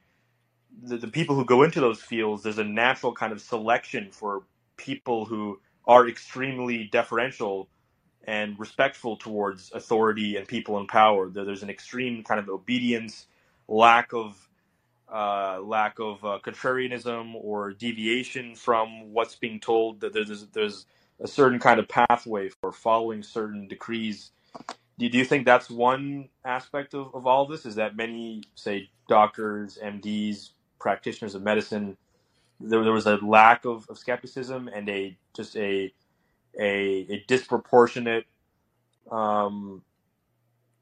Speaker 1: the, the people who go into those fields, there's a natural kind of selection for people who are extremely deferential and respectful towards authority and people in power. There's an extreme kind of obedience, lack of uh, lack of uh, contrarianism or deviation from what's being told. That there's there's a certain kind of pathway for following certain decrees. Do, you think that's one aspect of, of all this? Is that many say doctors, MDs, practitioners of medicine, there, there was a lack of, of skepticism and a just a a, a disproportionate um,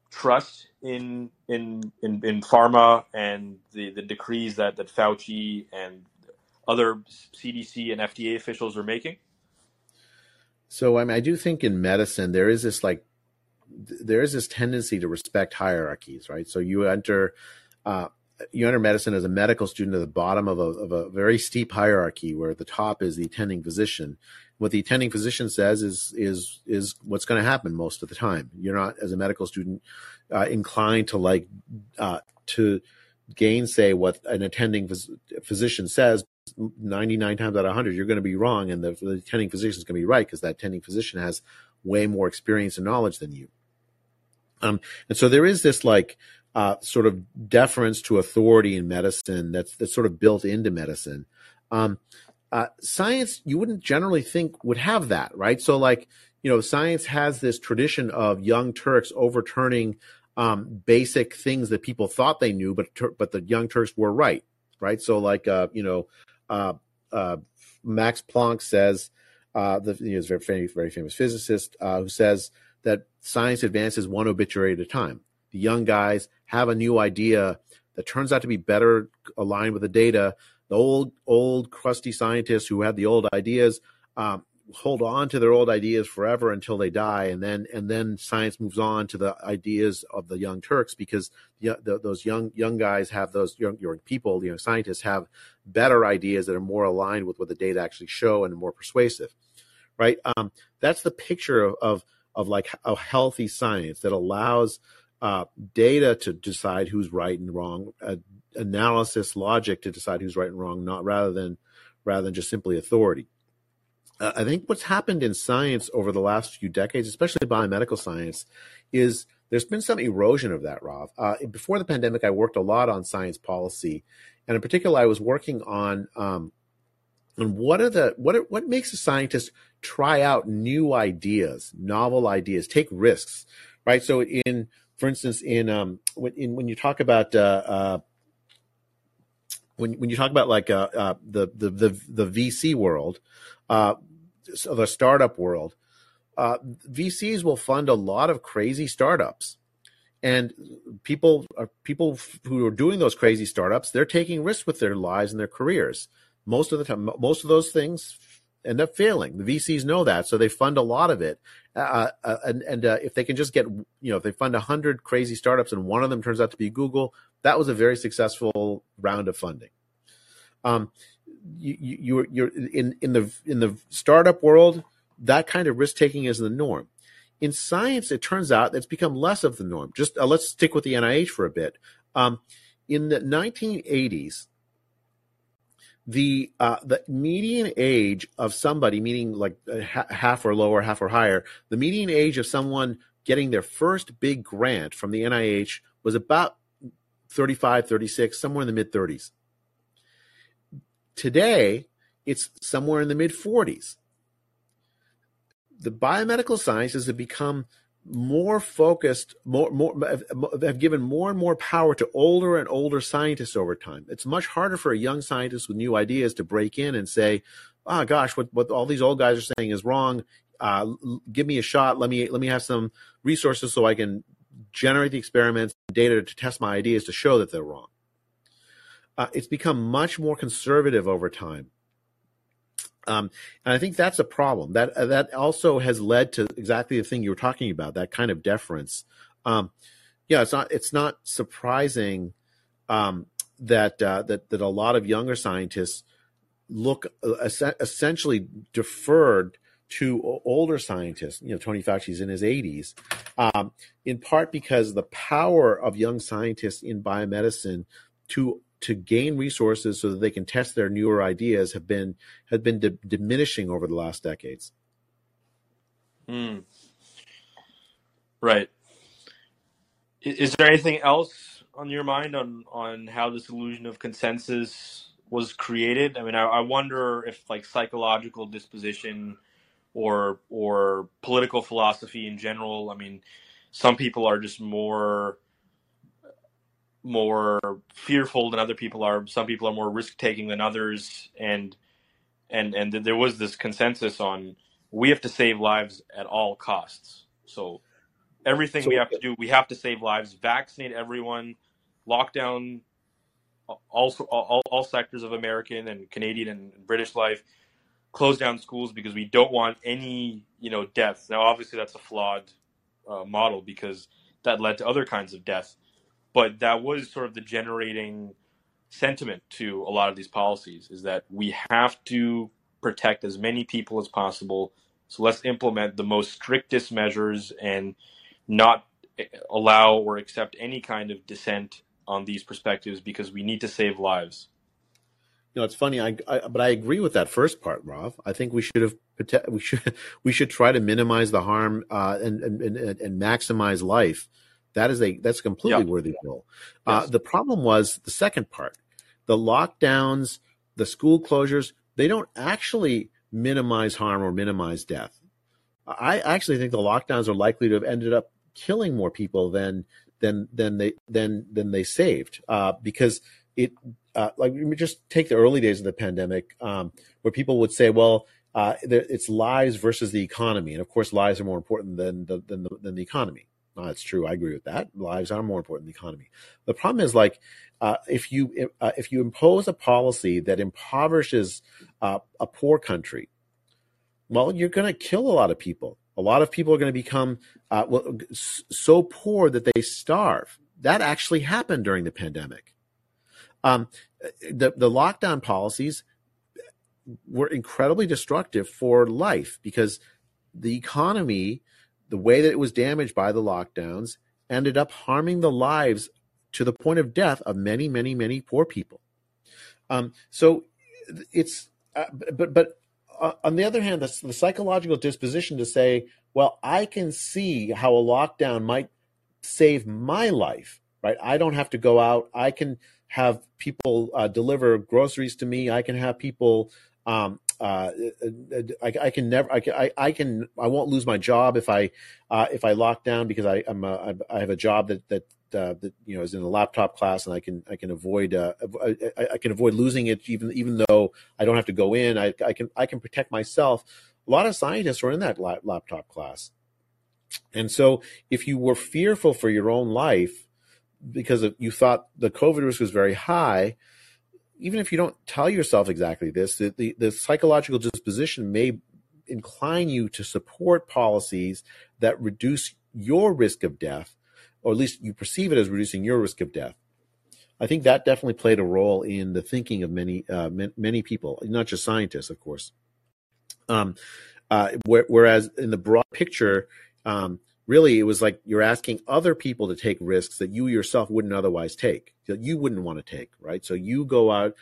Speaker 1: trust in, in in in pharma and the, the decrees that, that Fauci and other CDC and FDA officials are making?
Speaker 2: So I mean, I do think in medicine there is this like there is this tendency to respect hierarchies, right? So you enter uh, you enter medicine as a medical student at the bottom of a, of a very steep hierarchy, where the top is the attending physician, what the attending physician says is is is what's going to happen most of the time. You're not, as a medical student, uh, inclined to like uh, to gainsay what an attending phys- physician says. 99 times out of 100, you're going to be wrong, and the, the attending physician is going to be right because that attending physician has way more experience and knowledge than you. Um, and so there is this like uh, sort of deference to authority in medicine that's that's sort of built into medicine. Um, uh, science you wouldn't generally think would have that, right? So, like, you know, science has this tradition of young Turks overturning um, basic things that people thought they knew, but but the young Turks were right, right? So, like, uh, you know, uh, uh, Max Planck says, uh, the you know, very very famous physicist who says that science advances one obituary at a time. The young guys have a new idea that turns out to be better aligned with the data the old old crusty scientists who had the old ideas um, hold on to their old ideas forever until they die, and then and then science moves on to the ideas of the young Turks because the, the, those young young guys have those young, young people, the young scientists have better ideas that are more aligned with what the data actually show and more persuasive, right? Um, that's the picture of, of of like a healthy science that allows uh, data to decide who's right and wrong, uh, analysis, logic to decide who's right and wrong, not rather than rather than just simply authority. Uh, I think what's happened in science over the last few decades, especially biomedical science, is there's been some erosion of that, Rav. Uh, before the pandemic, I worked a lot on science policy, and in particular, I was working on um, on what are the what are, what makes a scientist try out new ideas, novel ideas, take risks, right? So in for instance, in um, when in, when you talk about uh, uh, when when you talk about like uh, uh, the, the the the VC world, uh, the startup world, uh, VCs will fund a lot of crazy startups, and people people who are doing those crazy startups. They're taking risks with their lives and their careers. Most of the time, most of those things end up failing. The VCs know that, so they fund a lot of it. Uh, uh, and and uh, if they can just get, you know, if they fund hundred crazy startups and one of them turns out to be Google, that was a very successful round of funding. Um, you, you you're in in the in the startup world, that kind of risk taking is the norm. In science, it turns out it's become less of the norm. Just uh, let's stick with the NIH for a bit. Um, in the 1980s, the uh, the median age of somebody, meaning like uh, half or lower, half or higher, the median age of someone getting their first big grant from the NIH was about 35, 36, somewhere in the mid 30s. Today, it's somewhere in the mid 40s. The biomedical sciences have become more focused, more, more have given more and more power to older and older scientists over time. It's much harder for a young scientist with new ideas to break in and say, "Oh gosh, what what all these old guys are saying is wrong. Uh, give me a shot. Let me let me have some resources so I can generate the experiments, data to test my ideas to show that they're wrong." Uh, it's become much more conservative over time. Um, and I think that's a problem. That uh, that also has led to exactly the thing you were talking about. That kind of deference. Um, yeah, it's not it's not surprising um, that uh, that that a lot of younger scientists look uh, essentially deferred to older scientists. You know, Tony Fauci's in his 80s, um, in part because the power of young scientists in biomedicine to to gain resources so that they can test their newer ideas have been have been di- diminishing over the last decades.
Speaker 1: Mm. Right. Is there anything else on your mind on on how this illusion of consensus was created? I mean, I, I wonder if like psychological disposition or or political philosophy in general. I mean, some people are just more more fearful than other people are. Some people are more risk taking than others, and and and there was this consensus on we have to save lives at all costs. So everything so, we have to do, we have to save lives. Vaccinate everyone. Lockdown also all, all sectors of American and Canadian and British life. Close down schools because we don't want any you know deaths. Now, obviously, that's a flawed uh, model because that led to other kinds of death but that was sort of the generating sentiment to a lot of these policies is that we have to protect as many people as possible. So let's implement the most strictest measures and not allow or accept any kind of dissent on these perspectives because we need to save lives.
Speaker 2: You know, it's funny, I, I, but I agree with that first part, Rav. I think we should have we should we should try to minimize the harm uh, and, and and maximize life that is a that's a completely worthy goal. Uh, yes. Uh, the problem was the second part, the lockdowns, the school closures. They don't actually minimize harm or minimize death. I actually think the lockdowns are likely to have ended up killing more people than than than they than than they saved uh, because it uh, like just take the early days of the pandemic um, where people would say, well. Uh, it's lives versus the economy, and of course, lives are more important than the, than the, than the economy. No, that's true. I agree with that. Lives are more important than the economy. The problem is like uh, if you uh, if you impose a policy that impoverishes uh, a poor country, well, you're going to kill a lot of people. A lot of people are going to become uh, well, so poor that they starve. That actually happened during the pandemic. Um, the the lockdown policies were incredibly destructive for life because the economy the way that it was damaged by the lockdowns ended up harming the lives to the point of death of many, many, many poor people. Um, so it's, uh, but but uh, on the other hand, the, the psychological disposition to say, well, I can see how a lockdown might save my life, right? I don't have to go out. I can have people uh, deliver groceries to me. I can have people um, uh, I, I, can never, I, I, can, I won't lose my job if I, uh, if I lock down because I, I'm, a, I have a job that, that, uh, that you know is in a laptop class and I can, I can avoid, uh, I, I, can avoid losing it even, even though I don't have to go in. I, I can, I can protect myself. A lot of scientists are in that laptop class, and so if you were fearful for your own life because you thought the COVID risk was very high, even if you don't tell yourself exactly this, the, the, the, psychological disposition may incline you to support policies that reduce your risk of death, or at least you perceive it as reducing your risk of death. I think that definitely played a role in the thinking of many uh, many people, not just scientists, of course. Um, uh, whereas in the broad picture, um, really it was like you're asking other people to take risks that you yourself wouldn't otherwise take that you wouldn't want to take right so you go out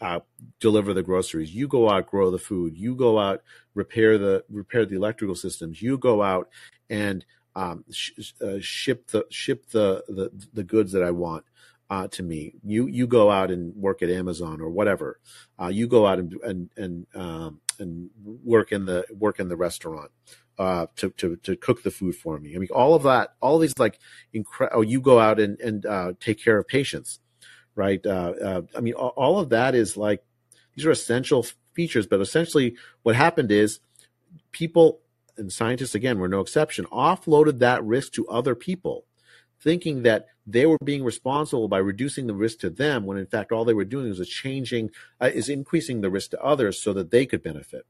Speaker 2: uh, deliver the groceries you go out grow the food you go out repair the repair the electrical systems you go out and um, sh- uh, ship the ship the, the the goods that I want uh, to me. You you go out and work at Amazon or whatever. Uh, you go out and and and um, and work in the work in the restaurant uh, to, to, to cook the food for me. I mean, all of that, all of these like, incre- oh, you go out and, and, uh, take care of patients, right? Uh, uh, I mean, all, all of that is like, these are essential features, but essentially what happened is people and scientists, again, were no exception, offloaded that risk to other people, thinking that they were being responsible by reducing the risk to them when in fact all they were doing was changing, uh, is increasing the risk to others so that they could benefit.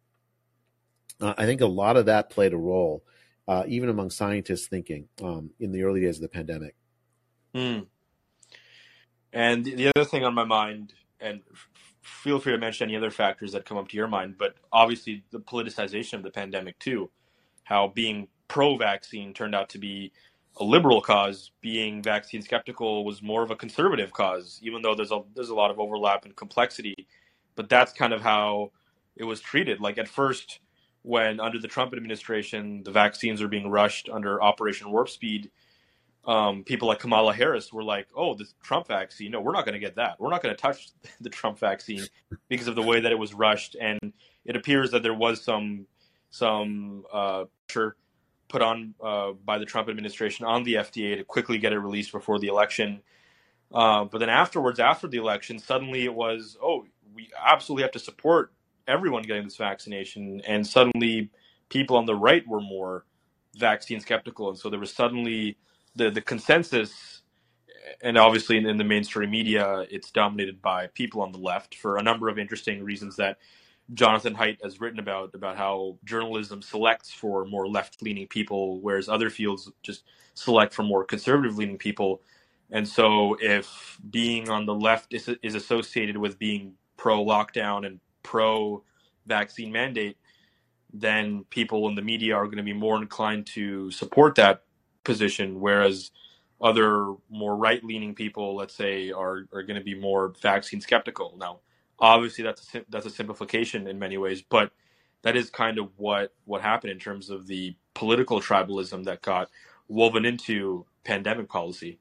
Speaker 2: Uh, I think a lot of that played a role, uh, even among scientists thinking um, in the early days of the pandemic.
Speaker 1: Mm. And the other thing on my mind, and feel free to mention any other factors that come up to your mind, but obviously the politicization of the pandemic too, how being pro-vaccine turned out to be a liberal cause, being vaccine skeptical was more of a conservative cause, even though there's a there's a lot of overlap and complexity. But that's kind of how it was treated. Like at first, when under the Trump administration, the vaccines are being rushed under Operation Warp Speed. Um, people like Kamala Harris were like, "Oh, the Trump vaccine. No, we're not going to get that. We're not going to touch the Trump vaccine because of the way that it was rushed." And it appears that there was some some uh, pressure put on uh, by the Trump administration on the FDA to quickly get it released before the election. Uh, but then afterwards, after the election, suddenly it was, "Oh, we absolutely have to support everyone getting this vaccination, and suddenly people on the right were more vaccine skeptical, and so there was suddenly the the consensus, and obviously in, in the mainstream media, it's dominated by people on the left for a number of interesting reasons that Jonathan Haidt has written about about how journalism selects for more left leaning people, whereas other fields just select for more conservative leaning people. And so, if being on the left is, is associated with being pro lockdown and pro vaccine mandate, then people in the media are going to be more inclined to support that position, whereas other more right leaning people, let's say, are, are going to be more vaccine skeptical. Now, obviously, that's a, that's a simplification in many ways, but that is kind of what, what happened in terms of the political tribalism that got woven into pandemic policy.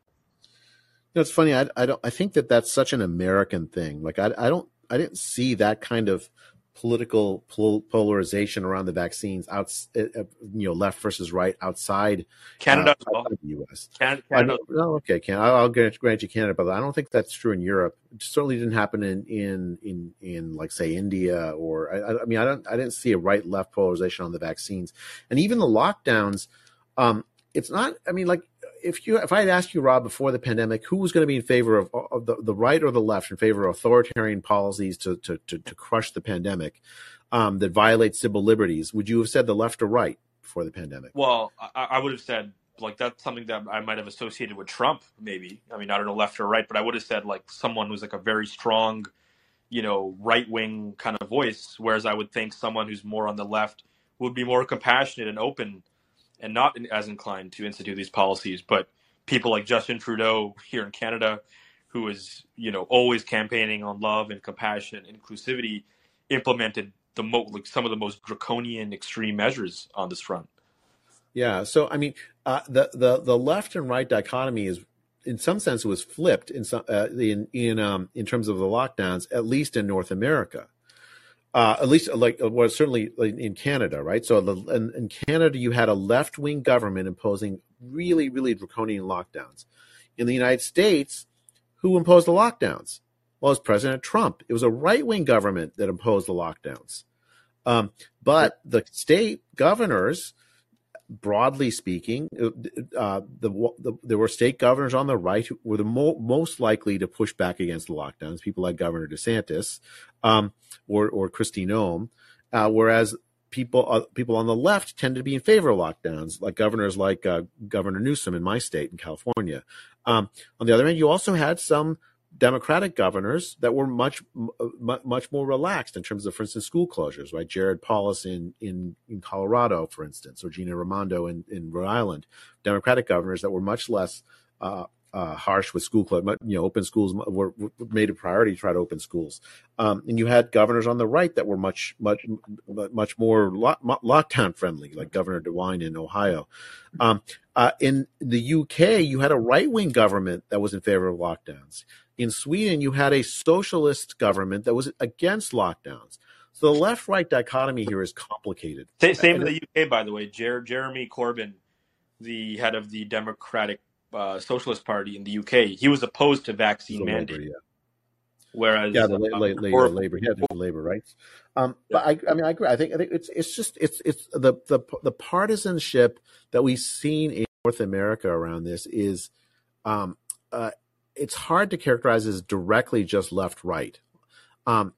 Speaker 2: You know, it's funny. I, I don't. I think that that's such an American thing. Like I, I don't I didn't see that kind of political polarization around the vaccines out uh, uh, you know left versus right outside
Speaker 1: Canada
Speaker 2: uh,
Speaker 1: well.
Speaker 2: the US.
Speaker 1: Canada, Canada.
Speaker 2: Oh, okay, Canada. I'll grant, grant you Canada, but I don't think that's true in Europe. It certainly didn't happen in in in, in like say India or I, I mean I don't I didn't see a right left polarization on the vaccines and even the lockdowns. Um, it's not. I mean, like if you if I had asked you, Rav, before the pandemic, who was going to be in favor of, of the, the right or the left in favor of authoritarian policies to to to, to crush the pandemic um, that violate civil liberties, would you have said the left or right before the pandemic?
Speaker 1: Well, I, I would have said like that's something that I might have associated with Trump, maybe. I mean, I don't know left or right, but I would have said like someone who's like a very strong, you know, right wing kind of voice. Whereas I would think someone who's more on the left would be more compassionate and open and not as inclined to institute these policies. But people like Justin Trudeau here in Canada, who is you know always campaigning on love and compassion and inclusivity, implemented the mo- like some of the most draconian extreme measures on this front.
Speaker 2: Yeah, so I mean, uh, the the the left and right dichotomy is, in some sense, was flipped in some uh, in in um, in terms of the lockdowns, at least in North America uh, at least like uh, well, certainly in Canada, right? So in, in Canada, you had a left wing government imposing really, really draconian lockdowns. In the United States, who imposed the lockdowns? Well, it was President Trump. It was a right wing government that imposed the lockdowns. Um, but the state governors broadly speaking, uh, uh, the, the, there were state governors on the right who were the mo- most likely to push back against the lockdowns, people like Governor DeSantis um, or, or Kristi Noem, uh, whereas people uh, people on the left tended to be in favor of lockdowns, like governors like uh, Governor Newsom in my state in California. Um, on the other hand, you also had some Democratic governors that were much much more relaxed in terms of, for instance, school closures. Right, Jared Polis in in, in Colorado, for instance, or Gina Raimondo in, in Rhode Island, Democratic governors that were much less uh, uh, harsh with school closure. You know, open schools were, were, made a priority to try to open schools, um, and you had governors on the right that were much much much more lock, lockdown friendly, like Governor DeWine in Ohio. Um, Uh, in the UK, you had a right wing government that was in favor of lockdowns. In Sweden, you had a socialist government that was against lockdowns. So the left right dichotomy here is complicated.
Speaker 1: Same in the UK, by the way. Jer- Jeremy Corbyn, the head of the Democratic uh, Socialist Party in the UK, he was opposed to vaccine mandate.
Speaker 2: yeah.
Speaker 1: Whereas
Speaker 2: yeah, the
Speaker 1: um,
Speaker 2: labor,
Speaker 1: or-
Speaker 2: labor, yeah, the labor rights. Um, but I, I mean, I agree. I think, I think it's it's just it's it's the the the partisanship that we've seen in North America around this is, um, uh, it's hard to characterize as directly just left right, um,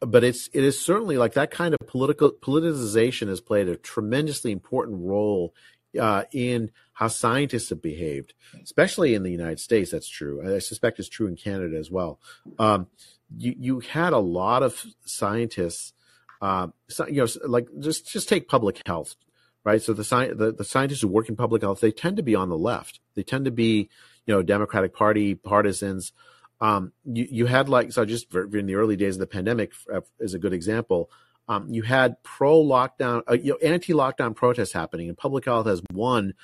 Speaker 2: but it's it is certainly like that kind of political politicization has played a tremendously important role uh, in how scientists have behaved, especially in the United States. That's true. I suspect it's true in Canada as well. Um, you you had a lot of scientists, uh, you know, like just just take public health, right? So the, sci- the the scientists who work in public health, they tend to be on the left. They tend to be, you know, Democratic Party partisans. Um, you you had like so just in the early days of the pandemic uh, is a good example. Um, you had pro lockdown, uh, you know, anti lockdown protests happening, and public health has one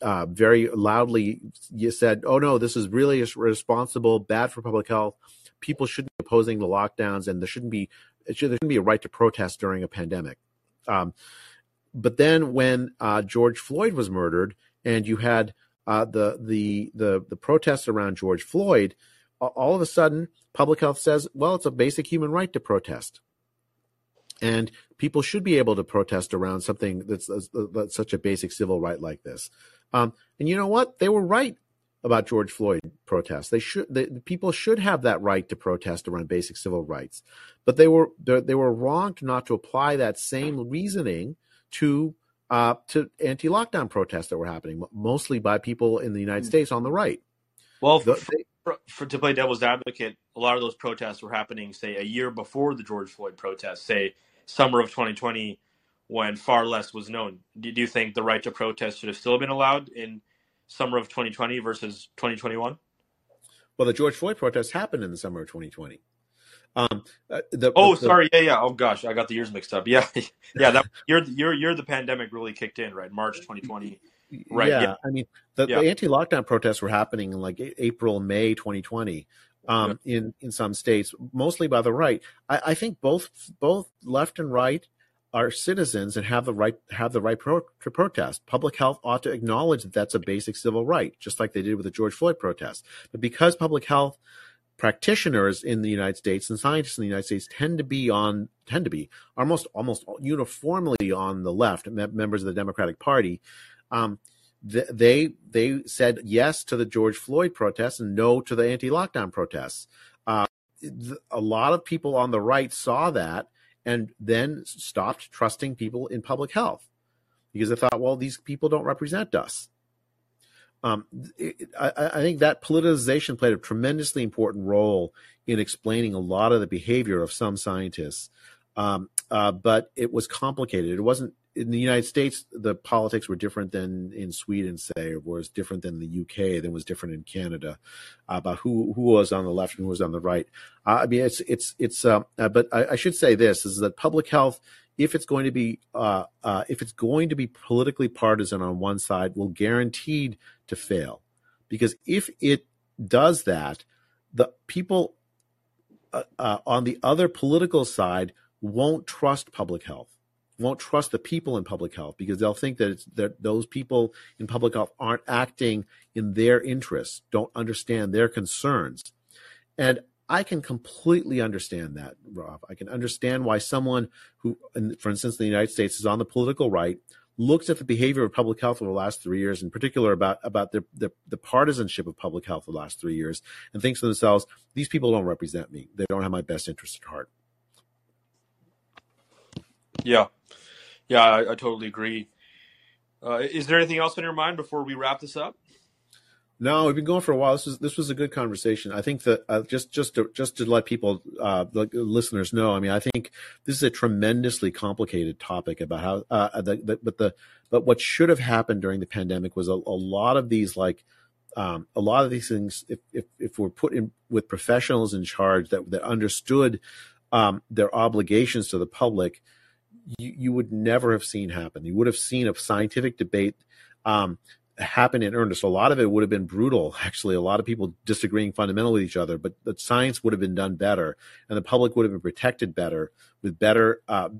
Speaker 2: uh, very loudly. You said, "Oh no, this is really irresponsible, bad for public health. People shouldn't be opposing the lockdowns, and there shouldn't be should, there shouldn't be a right to protest during a pandemic." Um, but then when uh, George Floyd was murdered, and you had uh, the the the the protests around George Floyd, all of a sudden, public health says, "Well, it's a basic human right to protest." and people should be able to protest around something that's, that's, such a basic civil right like this. Um, and you know what? They were right about George Floyd protests. They should. The, the people should have that right to protest around basic civil rights, but they were they, they were wrong not to apply that same reasoning to uh, to anti-lockdown protests that were happening, mostly by people in the United States on the right.
Speaker 1: Well,
Speaker 2: The-
Speaker 1: for, for, for to play devil's advocate, a lot of those protests were happening, say, a year before the George Floyd protests, say summer of 2020, when far less was known. Do do you think the right to protest should have still been allowed in summer of 2020 versus 2021?
Speaker 2: well, the George Floyd protests happened in the summer of 2020. Um, uh, the,
Speaker 1: Oh,
Speaker 2: the-
Speaker 1: sorry, yeah, yeah. Oh gosh, I got the years mixed up. Yeah, yeah. That you're you're you're the pandemic really kicked in, right? March 2020. Right,
Speaker 2: Yeah,
Speaker 1: yeah.
Speaker 2: I mean, the,
Speaker 1: Yeah.
Speaker 2: the anti-lockdown protests were happening in like April, May 2020, um, in in some states, mostly by the right. I, I think both both left and right are citizens and have the right have the right pro, to protest. Public health ought to acknowledge that that's a basic civil right, just like they did with the George Floyd protest. But because public health practitioners in the United States and scientists in the United States tend to be on tend to be almost almost uniformly on the left, members of the Democratic Party. Um, th- they they said yes to the George Floyd protests and no to the anti-lockdown protests. Uh, a lot of people on the right saw that and then stopped trusting people in public health because they thought, well, these people don't represent us. Um, it, I, I think that politicization played a tremendously important role in explaining a lot of the behavior of some scientists. Um, uh, but it was complicated. It wasn't in the United States. The politics were different than in Sweden, say, or was different than the UK, than was different in Canada about who who was on the left and who was on the right. Uh, I mean, it's it's it's. Uh, uh, but I, I should say this is that public health, if it's going to be uh, uh, if it's going to be politically partisan on one side, will guaranteed to fail, because if it does that, the people uh, uh, on the other political side won't trust public health, won't trust the people in public health because they'll think that that those people in public health aren't acting in their interests, don't understand their concerns, and I can completely understand that, Rav. I can understand why someone who, for instance, in the United States is on the political right, looks at the behavior of public health over the last three years, in particular about about the, the the partisanship of public health the last three years, and thinks to themselves, these people don't represent me. They don't have my best interest at heart.
Speaker 1: Yeah, yeah, I, I totally agree. Uh, is there anything else on your mind before we wrap this up?
Speaker 2: No, we've been going for a while. This was this was a good conversation. I think that uh, just just to just to let people, uh, the listeners know. I mean, I think this is a tremendously complicated topic about how. Uh, the, the, but the but what should have happened during the pandemic was a, a lot of these like um, a lot of these things. If if if we're put in with professionals in charge that that understood um, their obligations to the public, you, you would never have seen happen. You would have seen a scientific debate. Um, happened in earnest. A lot of it would have been brutal, actually. A lot of people disagreeing fundamentally with each other, but the science would have been done better, and the public would have been protected better with better, uh,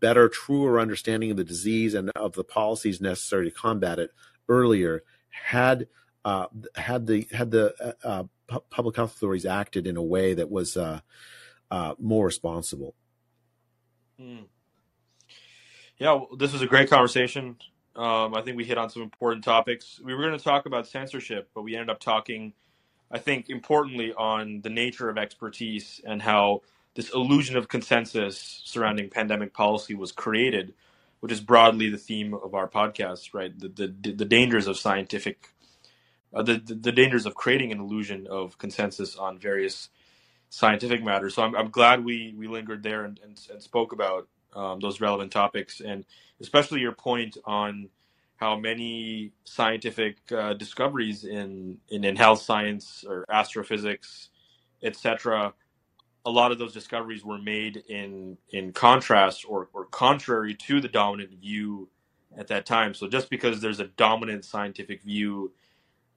Speaker 2: better, truer understanding of the disease and of the policies necessary to combat it earlier. Had uh, had the had the uh, uh public health authorities acted in a way that was uh, uh, more responsible.
Speaker 1: Mm. Yeah, this was a great conversation. Um, I think we hit on some important topics. We were going to talk about censorship, but we ended up talking, I think, importantly on the nature of expertise and how this illusion of consensus surrounding pandemic policy was created, which is broadly the theme of our podcast, right? The the, the dangers of scientific, uh, the, the, the dangers of creating an illusion of consensus on various scientific matters. So I'm I'm glad we we lingered there and and, and spoke about um, those relevant topics, and especially your point on how many scientific uh, discoveries in, in, in health science or astrophysics, etc. A lot of those discoveries were made in in contrast or, or contrary to the dominant view at that time. So just because there's a dominant scientific view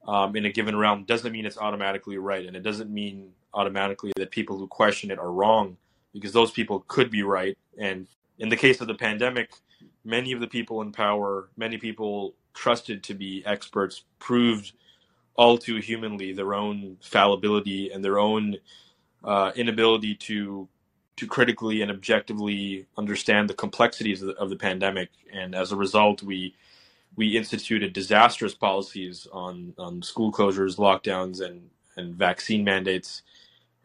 Speaker 1: um, in a given realm doesn't mean it's automatically right, and it doesn't mean automatically that people who question it are wrong, because those people could be right, and in the case of the pandemic, many of the people in power, many people trusted to be experts, proved all too humanly their own fallibility and their own uh, inability to to critically and objectively understand the complexities of the, of the, pandemic. And as a result, we we instituted disastrous policies on on school closures, lockdowns, and and vaccine mandates,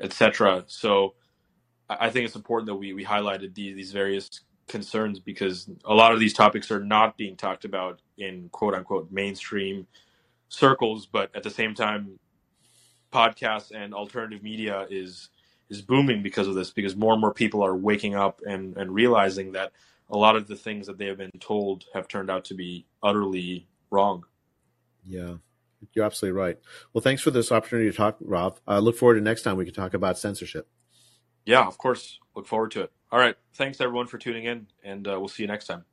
Speaker 1: etc. So I think it's important that we, we highlighted these, these various concerns because a lot of these topics are not being talked about in quote unquote mainstream circles, but at the same time, podcasts and alternative media is is booming because of this because more and more people are waking up and, and realizing that a lot of the things that they have been told have turned out to be utterly wrong.
Speaker 2: Yeah, you're absolutely right. Well, thanks for this opportunity to talk, Rav. I look forward to next time we can talk about censorship.
Speaker 1: Yeah, of course. Look forward to it. All right. Thanks everyone for tuning in, and uh, we'll see you next time.